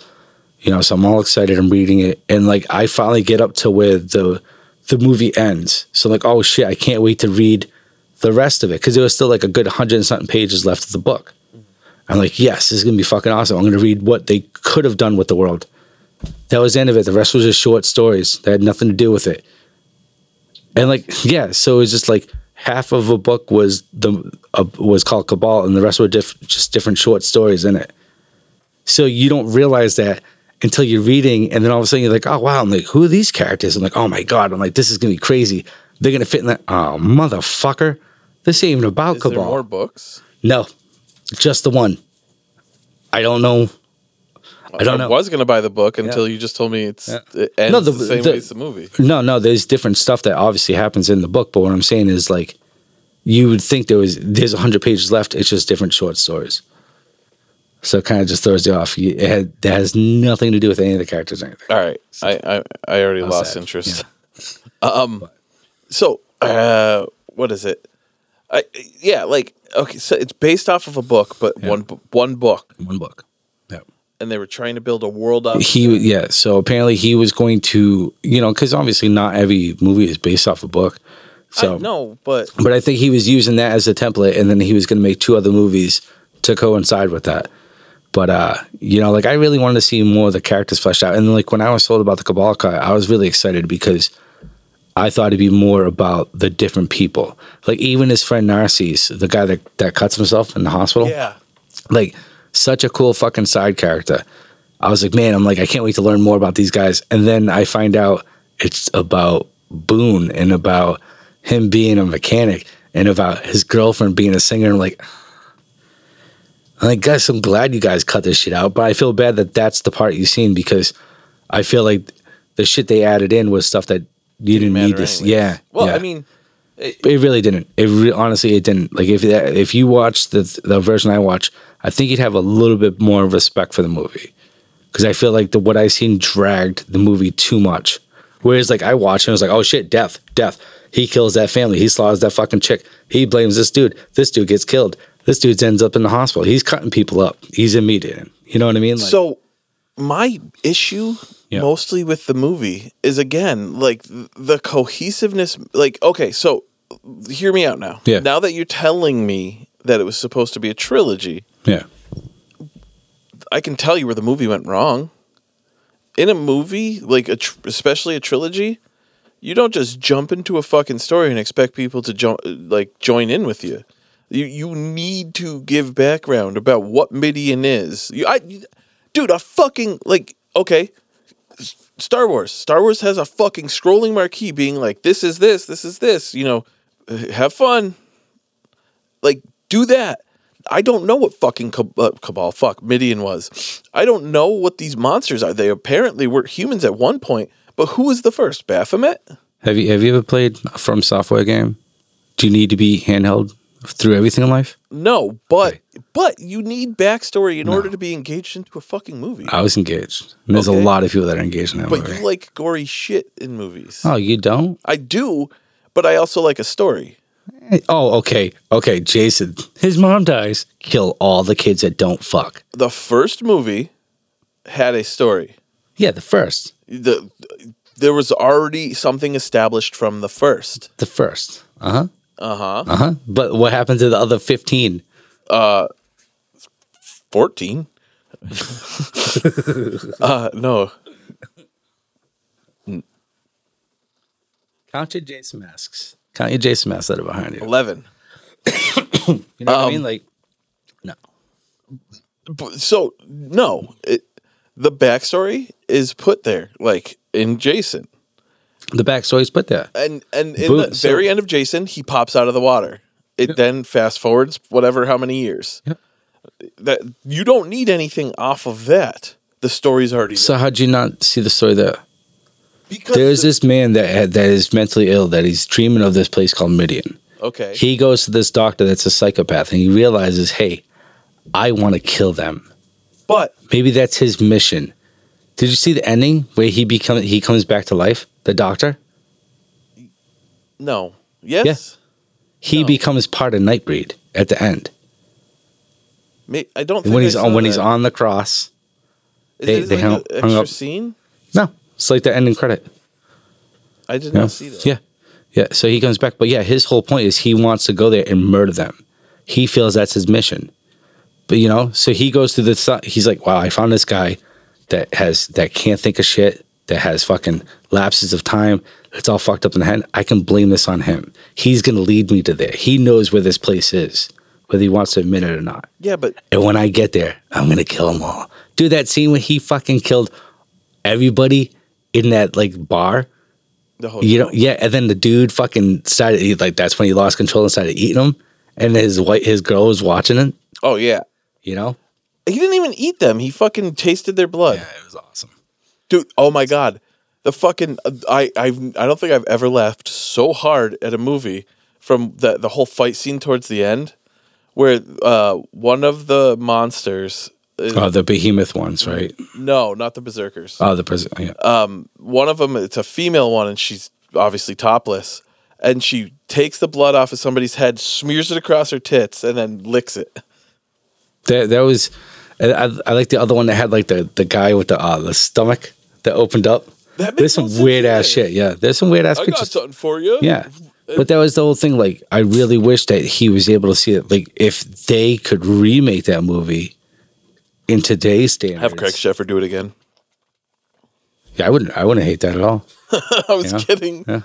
You know, so I'm all excited. I'm reading it. And like, I finally get up to where the the movie ends. So, like, oh shit, I can't wait to read the rest of it because there was still like a good hundred and something pages left of the book. I'm like, yes, this is going to be fucking awesome. I'm going to read what they could have done with the world. That was the end of it. The rest was just short stories that had nothing to do with it. And like, yeah, so it was just like half of a book was the uh, was called Cabal, and the rest were diff- just different short stories in it. So you don't realize that until you're reading, and then all of a sudden you're like, oh wow, I'm like, who are these characters? I'm like, oh my god, I'm like, this is gonna be crazy. They're gonna fit in that. Oh motherfucker, this ain't even about Is there Cabal. more books? No, just the one. I don't know. I don't know. was gonna buy the book until you just told me it's Yeah. it ends No, the, the- same the- way as the movie. No, no, there's different stuff that obviously happens in the book, but what I'm saying is like you would think there was there's 100 pages left, it's just different short stories. So it kind of just throws you off. You- It had, that has nothing to do with any of the characters or anything. All right, I I, I already lost sad. interest. *laughs* Um, so uh, what is it? I yeah, like okay, so it's based off of a book, but Yeah. one one book, One book. And they were trying to build a world up. He yeah, so apparently he was going to, you know, cuz obviously not every movie is based off a book. So no, but But I think he was using that as a template, and then he was going to make two other movies to coincide with that. But uh, you know, like I really wanted to see more of the characters fleshed out, and like when I was told about the Cabal cut, I was really excited because I thought it'd be more about the different people. Like even his friend Narcissus, the guy that that cuts himself in the hospital, yeah, like such a cool fucking side character. I was like, man, I'm like, I can't wait to learn more about these guys. And then I find out it's about Boone and about him being a mechanic and about his girlfriend being a singer. I'm like, I'm like, guys, I'm glad you guys cut this shit out, but I feel bad that that's the part you've seen because I feel like the shit they added in was stuff that you didn't, need matter to. anyways. Yeah. Well, yeah. I mean, it, It really didn't. It re- honestly, it didn't. Like if that, if you watch the the version I watch, I think you'd have a little bit more respect for the movie because I feel like the what I seen dragged the movie too much. Whereas like I watched and I was like, oh shit, death, death. He kills that family. He slaughters that fucking chick. He blames this dude. This dude gets killed. This dude ends up in the hospital. He's cutting people up. He's immediate. You know what I mean? Like, so my issue Yeah. mostly with the movie is again like the cohesiveness like okay so hear me out now Yeah. now that you're telling me that it was supposed to be a trilogy yeah, I can tell you where the movie went wrong. In a movie, like a tr- especially a trilogy, you don't just jump into a fucking story and expect people to jo- like join in with you. You you need to give background about what Midian is. You, I, dude, a fucking like okay, Star Wars. Star Wars has a fucking scrolling marquee being like, this is this, this is this. You know, have fun. Like, do that. I don't know what fucking Cab- uh, Cabal, fuck, Midian was. I don't know what these monsters are. They apparently were humans at one point, but who was the first? Baphomet? Have you have you ever played a From Software game? Do you need to be handheld through everything in life? No, but but you need backstory in order to be engaged into a fucking movie. I was engaged. And there's Okay. a lot of people that are engaged in that but movie. you like gory shit in movies. oh, you don't? I do, but I also like a story. Oh, okay, okay. Jason, his mom dies. Kill all the kids that don't fuck. The first movie had a story. Yeah, the first, The there was already something established from the first. the first. Uh huh. Uh huh. Uh huh. But what happened to the other fifteen? Uh Fourteen. *laughs* uh no. Count your Jason masks. Your Jason masks that are behind you. Eleven. *coughs* You know what I Um, mean? Like, no. B- So no, it, the backstory is put there, like in Jason, The backstory's put there. and and in Boom, the so- very end of Jason, he pops out of the water. It then fast forwards whatever how many years. Yep. That you don't need anything off of that. The story's already So how'd you not see the story there? Because There's the- this man that that is mentally ill that he's dreaming of this place called Midian. okay. He goes to this doctor that's a psychopath and he realizes, hey, I want to kill them. but Maybe that's his mission. Did you see the ending where he become he comes back to life? The doctor no. Yes. he No. becomes part of Nightbreed at the end May- I don't think when I he's on when he's on the cross. Is they- it they like hung- an hung extra up- scene? No, it's like the ending credit. I did Yeah, not see that. yeah, yeah. So he comes back, but yeah, his whole point is he wants to go there and murder them. He feels that's his mission. But you know, so he goes to the. He's like, wow, I found this guy that has that can't think of shit, that has fucking lapses of time. It's all fucked up in the head. I can blame this on him. He's gonna lead me to there. He knows where this place is, whether he wants to admit it or not. Yeah, but And when I get there, I'm gonna kill them all. Dude, that scene when he fucking killed everybody in that like bar. the whole You know, yeah, and then the dude fucking started he, like that's when he lost control and started eating them, and his white his girl was watching it. Oh yeah. You know, He didn't even eat them. He fucking tasted their blood. Yeah, it was awesome. Dude, oh my god. The fucking I I I don't think I've ever laughed so hard at a movie from the the whole fight scene towards the end where uh one of the monsters is, Oh, the behemoth ones, right? no, not the berserkers. Oh, the president. Yeah. um one of them it's a female one and she's obviously topless and she takes the blood off of somebody's head, smears it across her tits and then licks it. that that was. I, I, like the other one that had like the the guy with the uh, the stomach that opened up. That There's some weird ass shit. Yeah, there's some weird ass I got something for you. Yeah. But that was the whole thing. Like, I really wish that he was able to see it. Like, if they could remake that movie in today's standards, Have Craig Sheffer do it again. yeah, I wouldn't. I wouldn't hate that at all. *laughs* I was Yeah. kidding. Yeah.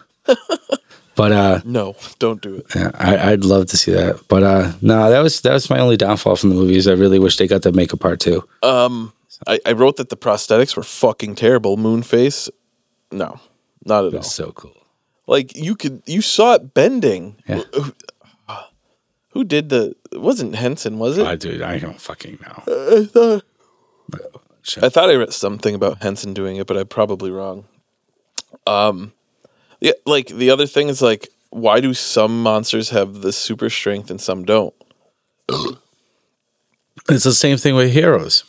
But uh, No, don't do it. yeah, I, I'd love to see that. But uh, no, that was that was my only downfall from the movies. I really wish they got to make a part two. Um, I, I wrote that the prosthetics were fucking terrible. Moonface, no, not at It all. so cool. Like you could, you saw it bending. Yeah. Who, did the? It wasn't Henson, was it? I dude, I don't fucking know. I thought, Shit. I thought I read something about Henson doing it, but I'm probably wrong. Um, yeah, like the other thing is like, why do some monsters have the super strength and some don't? *clears throat* It's the same thing with heroes.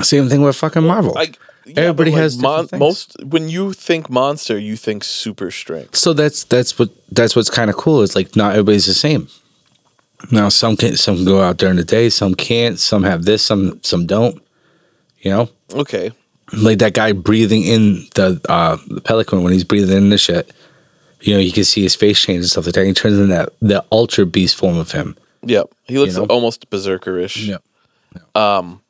Same thing with fucking Marvel. Like Everybody like, has things. most. When you think monster, you think super strength. so that's that's what that's what's kind of cool. Is like not everybody's the same. Now some can some can go out during the day, some can't. Some have this, some some don't. You know, Okay, like that guy breathing in the uh the Peloquin when he's breathing in the shit. You know, you can see his face change and stuff like that. He turns into that the ultra beast form of him. Yep. He looks know? almost berserkerish. Yep. Um,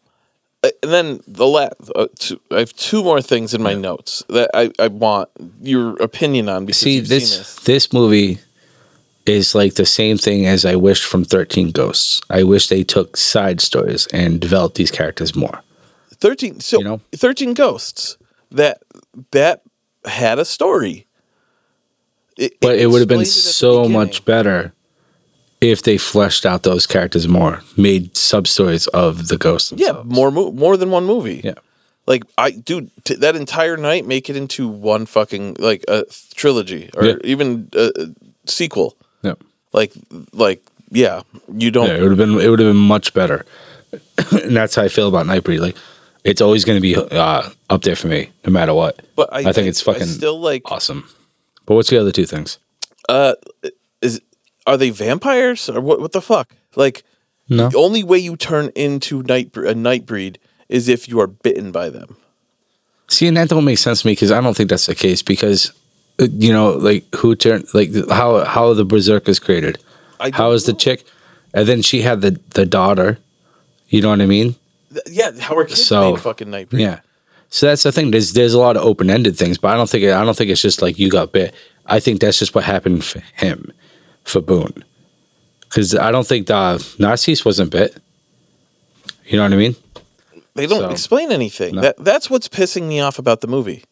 and then the last, uh, two, I have two more things in my notes that I, I want your opinion on. Because See this, this. this movie is like the same thing as I wished from Thirteen Ghosts. I wish they took side stories and developed these characters more. thirteen. So You know? thirteen ghosts that that had a story. It, But it would have been explained it at the so much better if they fleshed out those characters more, made sub stories of the ghosts. Yeah, more mo- more than one movie. Yeah. Like I dude, t- that entire night make it into one fucking like a trilogy or Yeah. even a, a sequel. Like like yeah, you don't Yeah, it would have been it would have been much better, *clears throat* and that's how I feel about Nightbreed. Like, it's always going to be uh, up there for me, no matter what. But I, think it's fucking still like awesome. But what's the other two things? uh is are they vampires or what what the fuck? Like No, the only way you turn into night a night breed is if you are bitten by them. see, and that don't make sense to me because I don't think that's the case. Because you know, like who turned like how how the berserkers created? I How don't the chick? And then she had the the daughter. You know what I mean? Th- yeah, how are kids So, made fucking night? Yeah. So that's the thing. There's there's a lot of open ended things, but I don't think I don't think it's just like you got bit. I think that's just what happened for him, for Boone, because I don't think the Nazis wasn't bit. You know what I mean? They don't So- explain anything. No. That that's what's pissing me off about the movie.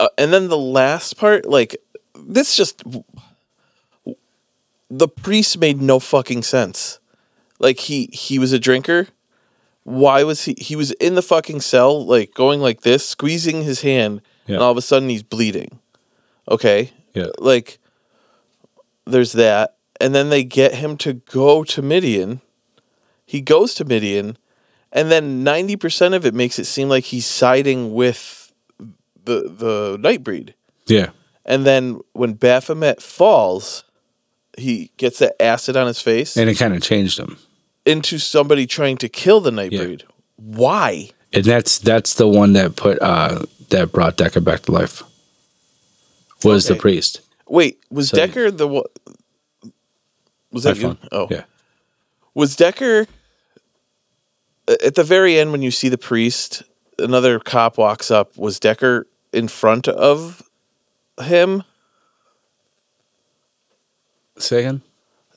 Uh, and then the last part, like this, just the priest made no fucking sense. Like he he was a drinker. Why was he? He was in the fucking cell, like going like this, squeezing his hand, Yeah. and all of a sudden he's bleeding. Okay, Yeah. like there's that, and then they get him to go to Midian. He goes to Midian, and then ninety percent of it makes it seem like he's siding with the the Nightbreed. Yeah. And then when Baphomet falls, he gets that acid on his face And it kind of changed him, into somebody trying to kill the Nightbreed. Why? and that's that's the one that put uh that brought Decker back to life. Was the priest? Wait, was So- Decker the? Was that you? Oh, yeah. Was Decker at the very end when you see the priest? Another cop walks up. Was Decker in front of him? Second.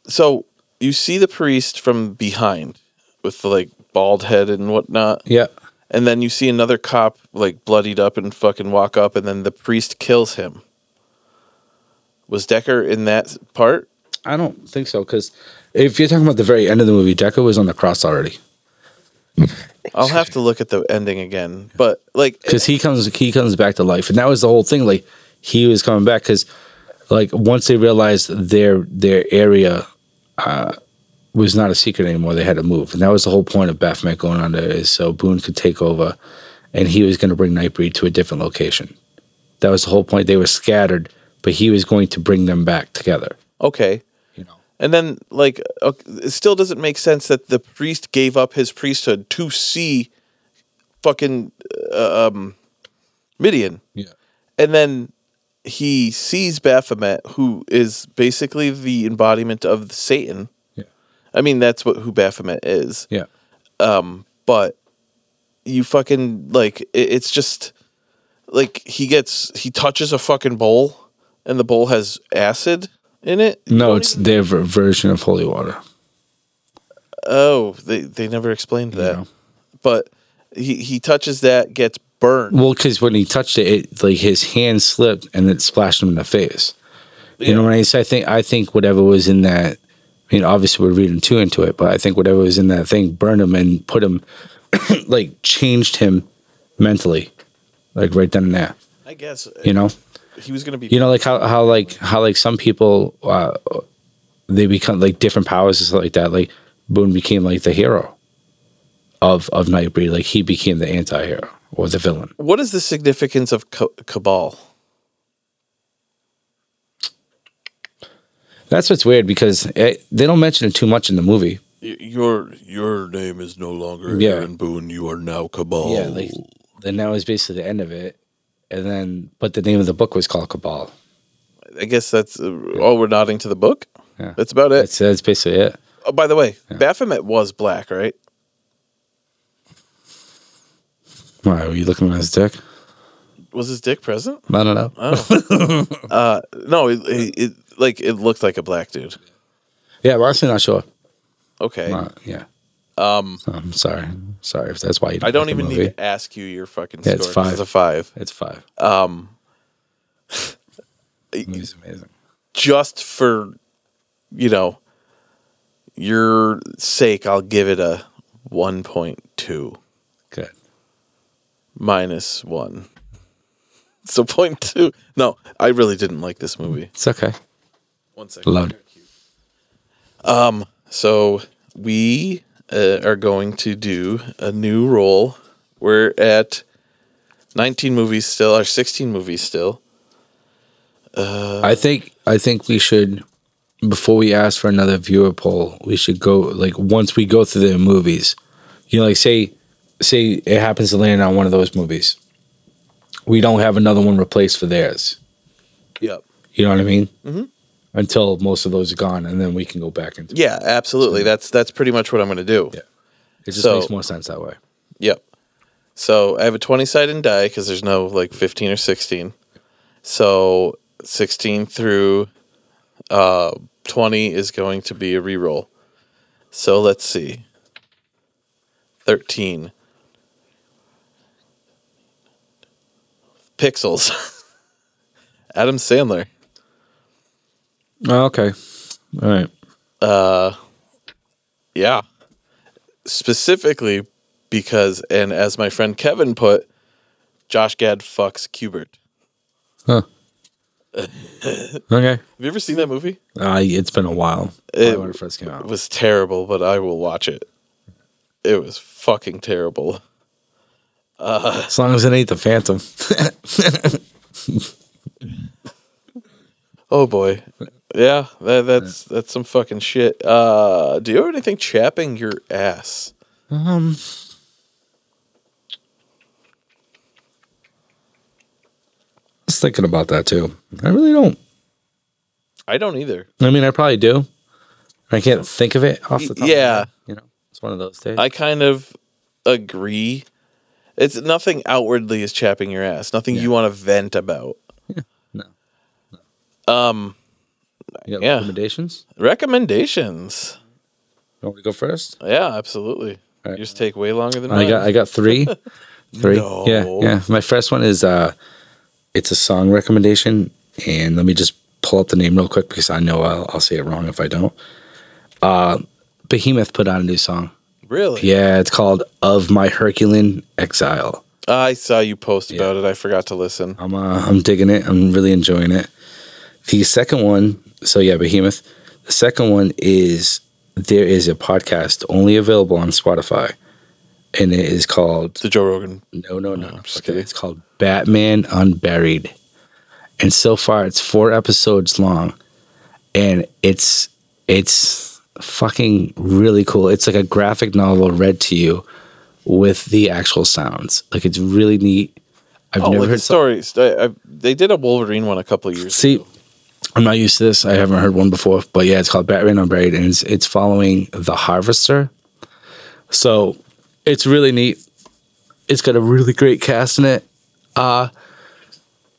So you see the priest from behind with the like bald head and whatnot. Yeah. and then you see another cop like bloodied up and fucking walk up and then the priest kills him was decker in that part I don't think so because if you're talking about the very end of the movie, Decker was on the cross already. *laughs* i'll have to look at the ending again but like because he comes he comes back to life and that was the whole thing like he was coming back because like once they realized their their area uh was not a secret anymore they had to move and that was the whole point of baphomet going on there is so boone could take over and he was going to bring nightbreed to a different location. That was the whole point they were scattered but he was going to bring them back together. Okay and then like uh, it still doesn't make sense that the priest gave up his priesthood to see fucking uh, um midian yeah and then he sees Baphomet, who is basically the embodiment of Satan. Yeah. I mean, that's what who Baphomet is. yeah But you fucking like it, it's just like he gets he touches a fucking bowl, and the bowl has acid in it. No it's even- their ver- version of holy water oh they they never explained that. No. But he he touches that, gets burned. Well, because when he touched it, it, like his hand slipped and it splashed him in the face. You know what I say? I think I think whatever was in that. I mean, obviously we're reading too into it, but I think whatever was in that thing burned him and put him, *coughs* like, changed him mentally, like right then and there. I guess You know, he was gonna be. you know, like how how like how like some people, uh, they become like different powers and stuff like that. Like Boone became like the hero of of Nightbreed. Like he became the anti-hero or the villain. what is the significance of Ca- Cabal? That's what's weird because it, they don't mention it too much in the movie. Your your name is no longer Yeah. Aaron Boone. You are now Cabal. Yeah, like then that was basically the end of it, and then but the name of the book was called Cabal. I guess that's uh, oh, we're nodding to the book. Yeah. That's about it. That's that's basically it. oh, by the way, Baphomet was black, right? Why were you looking at his dick? Was his dick present? I don't know. Oh. *laughs* uh, no, it, it, it like it looked like a black dude. Yeah, we're actually not sure. Okay. Uh, yeah. Um, I'm sorry. Sorry if that's why you. Don't I don't even need to ask you your fucking Yeah, score. it's five. It's a five. It's five. Um, movie's amazing. just for you know your sake, I'll give it a one point two Good. minus one. So point two. No, I really didn't like this movie. It's okay. One second. Loved it. So we uh, are going to do a new role. We're at 19 movies still, or 16 movies still. I think I think we should before we ask for another viewer poll, we should go like once we go through the movies, you know, like say say it happens to land on one of those movies. We don't have another one replaced for theirs. Yep. You know what I mean? Mm-hmm. Until most of those are gone, and then we can go back into. Yeah, absolutely. That's that's pretty much what I'm going to do. Yeah. It just So- makes more sense that way. Yep. So I have a 20 sided die because there's no like 15 or 16. So 16 through uh, 20 is going to be a reroll. So let's see. 13. Pixels. *laughs* Adam Sandler. Oh, okay. All right. Uh, Yeah. Specifically because, and as my friend Kevin put, Josh Gad fucks Q*bert. Huh. *laughs* okay. Have you ever seen that movie? Uh, it's been a while. It- when it first came out. It was terrible, but I will watch it. It was fucking terrible. As long as it ain't the Phantom. *laughs* Oh boy. *laughs* Yeah, that, that's that's some fucking shit. Uh, do you have anything chapping your ass? Um. I was thinking about that too. I really don't. I don't either. I mean, I probably do. I can't think of it off the top. Yeah. you know, it's one of those days. I kind of agree. It's nothing outwardly is chapping your ass. Nothing you want to vent about. Yeah. no. Um, You got yeah. recommendations? recommendations. You want me to go first? Yeah, absolutely. Right. Yours take way longer than I mine. got I got three. *laughs* Three. No. Yeah, yeah. My first one is uh it's a song recommendation and let me just pull up the name real quick because I know I'll, I'll say it wrong if I don't. Uh Behemoth put out a new song. really? Yeah, it's called Ov My Herculean Exile. I saw you post about it. I forgot to listen. I'm uh, I'm digging it. I'm really enjoying it. The second one, so yeah, Behemoth. The second one is there is a podcast only available on Spotify, and it is called The Joe Rogan. No, no, no. Oh, I'm just Okay. It's called Batman Unburied. And so far it's four episodes long. And it's it's fucking really cool. It's like a graphic novel read to you with the actual sounds. Like it's really neat. I've Oh, never like heard stories. I, I, they did a Wolverine one a couple of years See, ago. I'm not used to this. I haven't heard one before, but yeah, it's called Batman Unburied, and it's it's following the Harvester. So it's really neat. It's got a really great cast in it. Uh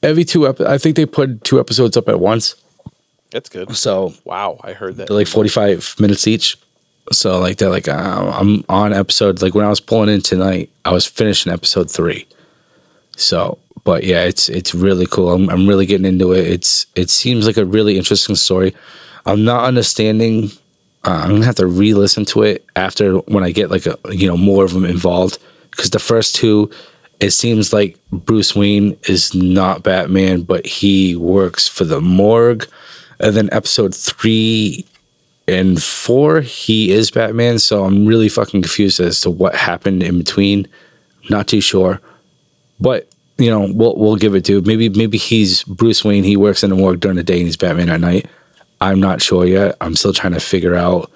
every two ep- I think they put two episodes up at once. That's good. So Wow, I heard that. they're like 45 minutes each. So like they're like uh, I'm on episodes like when I was pulling in tonight, I was finishing episode 3. So, but yeah, it's it's really cool. I'm I'm really getting into it. It's it seems like a really interesting story. I'm not understanding uh, I'm to have to re-listen to it after when I get like a you know more of them involved cuz the first two it seems like Bruce Wayne is not Batman, but he works for the morgue. And then episode 3 and four, he is Batman. So I'm really fucking confused as to what happened in between. Not too sure, but you know, we'll we'll give it to maybe maybe he's Bruce Wayne. He works in the morgue during the day and he's Batman at night. I'm not sure yet. I'm still trying to figure out,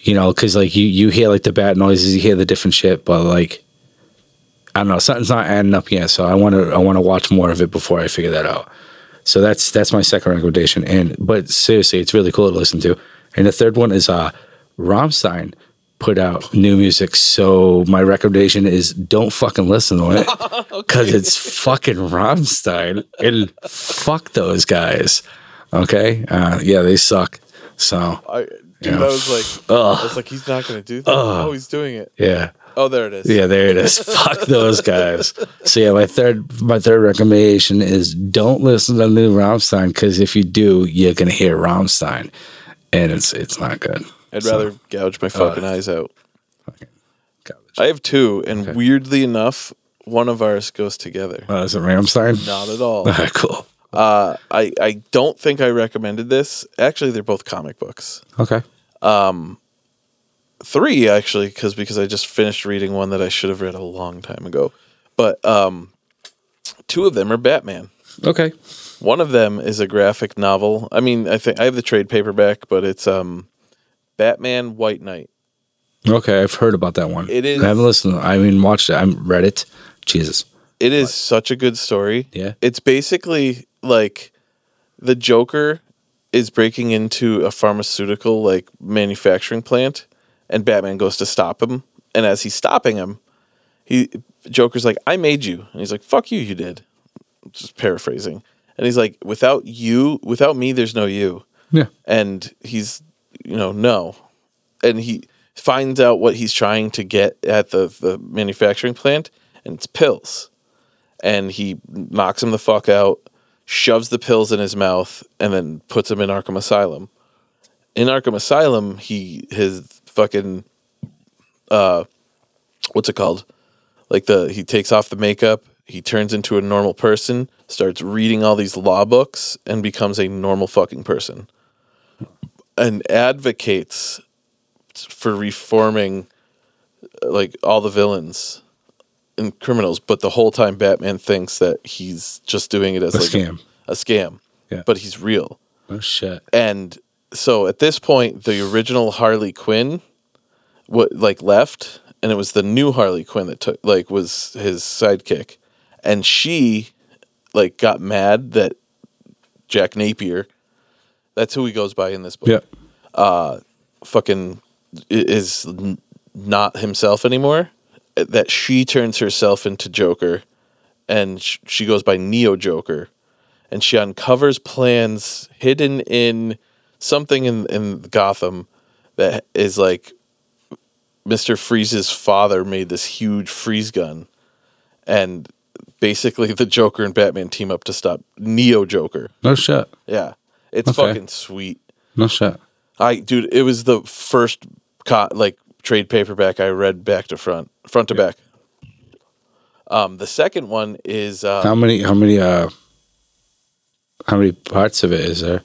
you know, because like you you hear like the bat noises, you hear the different shit, but like I don't know, something's not adding up yet. So I want to I want to watch more of it before I figure that out. So that's that's my second recommendation. And but seriously, it's really cool to listen to. And the third one is uh Rammstein put out new music. So my recommendation is don't fucking listen to it *laughs* because it's fucking Rammstein and fuck those guys. Okay, uh, yeah, they suck. So I, dude, Yeah. I was like, *sighs* I was like, he's not gonna do that. oh, he's doing it. yeah. Oh, there it is. Yeah, there it is. *laughs* Fuck those guys. So yeah, my third my third recommendation is don't listen to new Rammstein because if you do, you're gonna hear Rammstein, and it's it's not good. I'd So, rather gouge my fucking eyes out. garbage. I have two, and weirdly enough, one of ours goes together. Uh, is it Rammstein? Not at all. *laughs* All right, cool. Uh, I I don't think I recommended this. Actually, they're both comic books. Okay. Um, Three actually, because because I just finished reading one that I should have read a long time ago. But um, two of them are Batman. Okay. One of them is a graphic novel. I mean, I think I have the trade paperback, but it's um, Batman White Knight. Okay, I've heard about that one. It is- I haven't listened. I mean, watched it. I read it. Jesus. It is such a good story. Yeah. It's basically like the Joker is breaking into a pharmaceutical like manufacturing plant and Batman goes to stop him. And as he's stopping him, he Joker's like, I made you. And he's like, Fuck you, you did. Just paraphrasing. And he's like, Without you, without me, there's no you. Yeah. And he's you know, no. And he finds out what he's trying to get at the, the manufacturing plant, and it's pills and he knocks him the fuck out, shoves the pills in his mouth, and then puts him in Arkham Asylum. In Arkham Asylum, he his fucking uh what's it called? Like the he takes off the makeup, he turns into a normal person, starts reading all these law books, and becomes a normal fucking person. And advocates for reforming uh, like all the villains and criminals, but the whole time Batman thinks that he's just doing it as A like scam. a, scam. Yeah. But he's real. Oh shit. And so at this point, the original Harley Quinn, what like left, and it was the new Harley Quinn that took like was his sidekick, and she like got mad that Jack Napier, that's who he goes by in this book Yeah. Uh, fucking is not himself anymore. Uh, that she turns herself into Joker, and sh- she goes by Neo Joker, and she uncovers plans hidden in something in in Gotham that is like Mister Freeze's father made this huge freeze gun, and basically the Joker and Batman team up to stop Neo Joker. No shit. Yeah, it's Okay. fucking sweet. No shit. I dude, it was the first co- like trade paperback I read back to front, front to back. Um, the second one is uh, How many? How many? Uh. How many parts of it is there?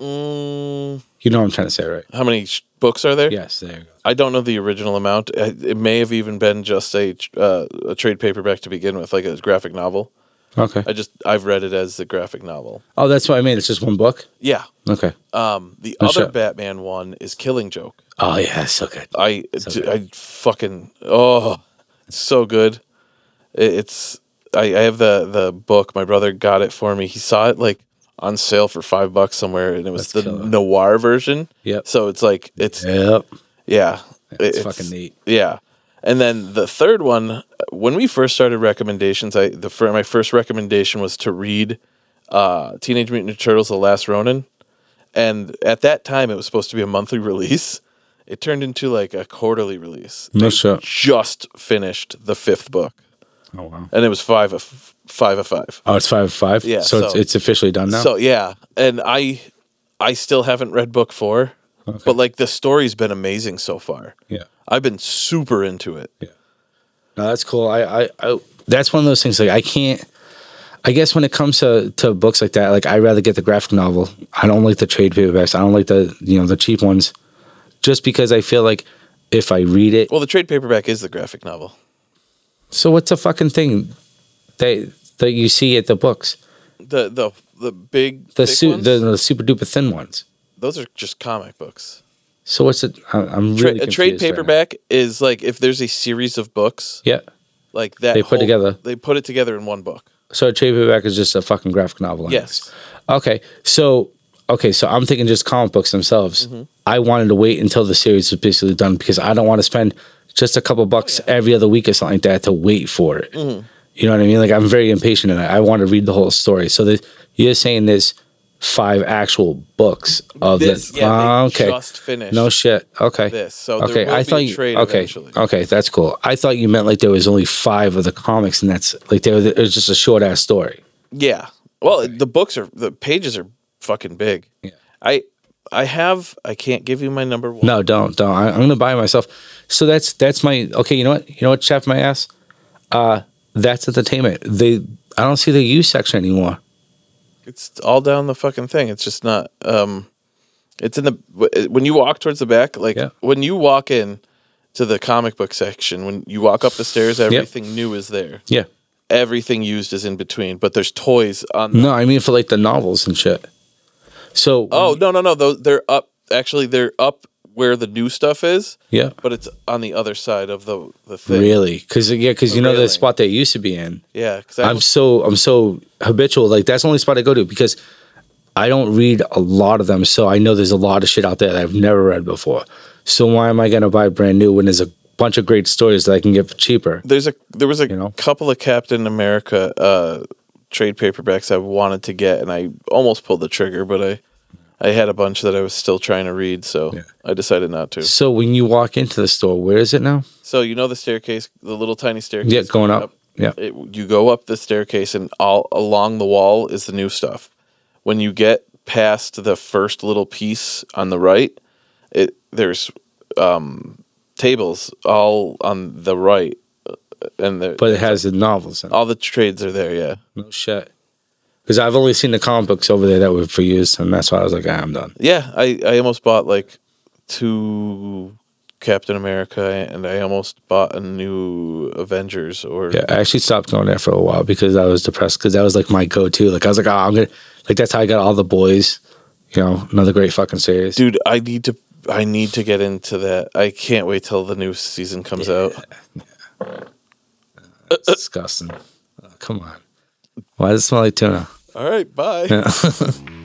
mm, You know what I'm trying to say, right? how many sh- books are there? Yes. There you go. I don't know the original amount. It it may have even been just a uh, a trade paperback to begin with, like a graphic novel. Okay. I just I've read it as the graphic novel. Oh, that's what I mean. It's just one book. Yeah. Okay. Um, the other shit. Batman one is Killing Joke. Oh yeah, so good. I So d- good. I fucking oh, it's so good. It, it's I, I have the the book. My brother got it for me. He saw it like on sale for five bucks somewhere, and it was That's the killer. noir version. Yep. So it's like it's Yep. yeah, It's, it- fucking neat. Yeah, and then the third one, when we first started recommendations, I the fir- my first recommendation was to read uh, Teenage Mutant Ninja Turtles: The Last Ronin, and at that time it was supposed to be a monthly *laughs* release. It turned into like a quarterly release. No shit. Just finished the fifth book, Oh wow. and it was five of five of five. Oh, it's five of five. Yeah, So, it's, so- it's officially done now. So yeah, and I I still haven't read book four, but like the story's been amazing so far. yeah. I've been super into it. Yeah. No, that's cool. I, I, I, that's one of those things. Like, I can't. I guess when it comes to, to books like that, like I'd rather get the graphic novel. I don't like the trade paperbacks. I don't like the you know the cheap ones, just because I feel like if I read it, Well, the trade paperback is the graphic novel. so what's a fucking thing that that you see at the books? The the the big The thick su- the, the super duper thin ones. Those are just comic books. So what's it? I'm Tra- really a trade confused right paperback is like if there's a series of books Yeah. like that. They put whole- together. They put it together in one book. So a trade paperback is just a fucking graphic novel. Yes. Okay. So okay, so I'm thinking just comic books themselves. Mm-hmm. I wanted to wait until the series was basically done because I don't want to spend just a couple bucks every other week or something like that to wait for it. Mm-hmm. You know what I mean? Like I'm very impatient and I, I want to read the whole story. So that you're saying there's five actual books of This, the yeah, Ah, okay. just finished No shit. Okay. this. So okay, I thought you. okay, eventually. okay, that's cool. I thought you meant like there was only five of the comics, and that's like there was, it was just a short ass story. Yeah. Well, the books are the pages are fucking big. Yeah. I I have I can't give you my number one. No, don't, don't. I, I'm gonna buy myself. So that's that's my okay. You know what? You know what? Chef my ass. Uh, that's entertainment. They I don't see the U section anymore. It's all down the fucking thing. It's just not um it's in the when you walk towards the back like Yeah. when you walk in to the comic book section when you walk up the stairs everything new is there. Yeah. Everything used is in between, but there's toys on the No, I mean for like the novels and shit. So Oh, no, no, no. Those they're up actually they're up where the new stuff is, yeah, but it's on the other side of the the thing. really? Because yeah, because you know the spot they used to be in. Yeah, cuz I'm so I'm so habitual. Like that's the only spot I go to because I don't read a lot of them. So I know there's a lot of shit out there that I've never read before. So why am I gonna buy brand new when there's a bunch of great stories that I can get for cheaper? there's a there was a You know? couple of Captain America uh trade paperbacks I wanted to get and I almost pulled the trigger, but I I had a bunch that I was still trying to read, so Yeah. I decided not to. So when you walk into the store, where is it now? So you know the staircase, the little tiny staircase. Yeah, going up. Yeah. It, you go up the staircase, and all along the wall is the new stuff. When you get past the first little piece on the right, it there's um, tables all on the right, uh, and the, But it has the novels in it. all the trades are there. Yeah, No shit. Because I've only seen the comic books over there that were for use, and that's why I was like, ah, I'm done. yeah. I I almost bought like two Captain America, and I almost bought a new Avengers. Or Yeah, I actually stopped going there for a while because I was depressed because that was like my go-to. Like I was like, oh, I'm gonna like that's how I got all the boys. You know, another great fucking series. dude, I need to. I need to get into that. I can't wait till the new season comes out. It's disgusting. Oh, come on. Why does it smell like tuna? All right, bye. Yeah. *laughs*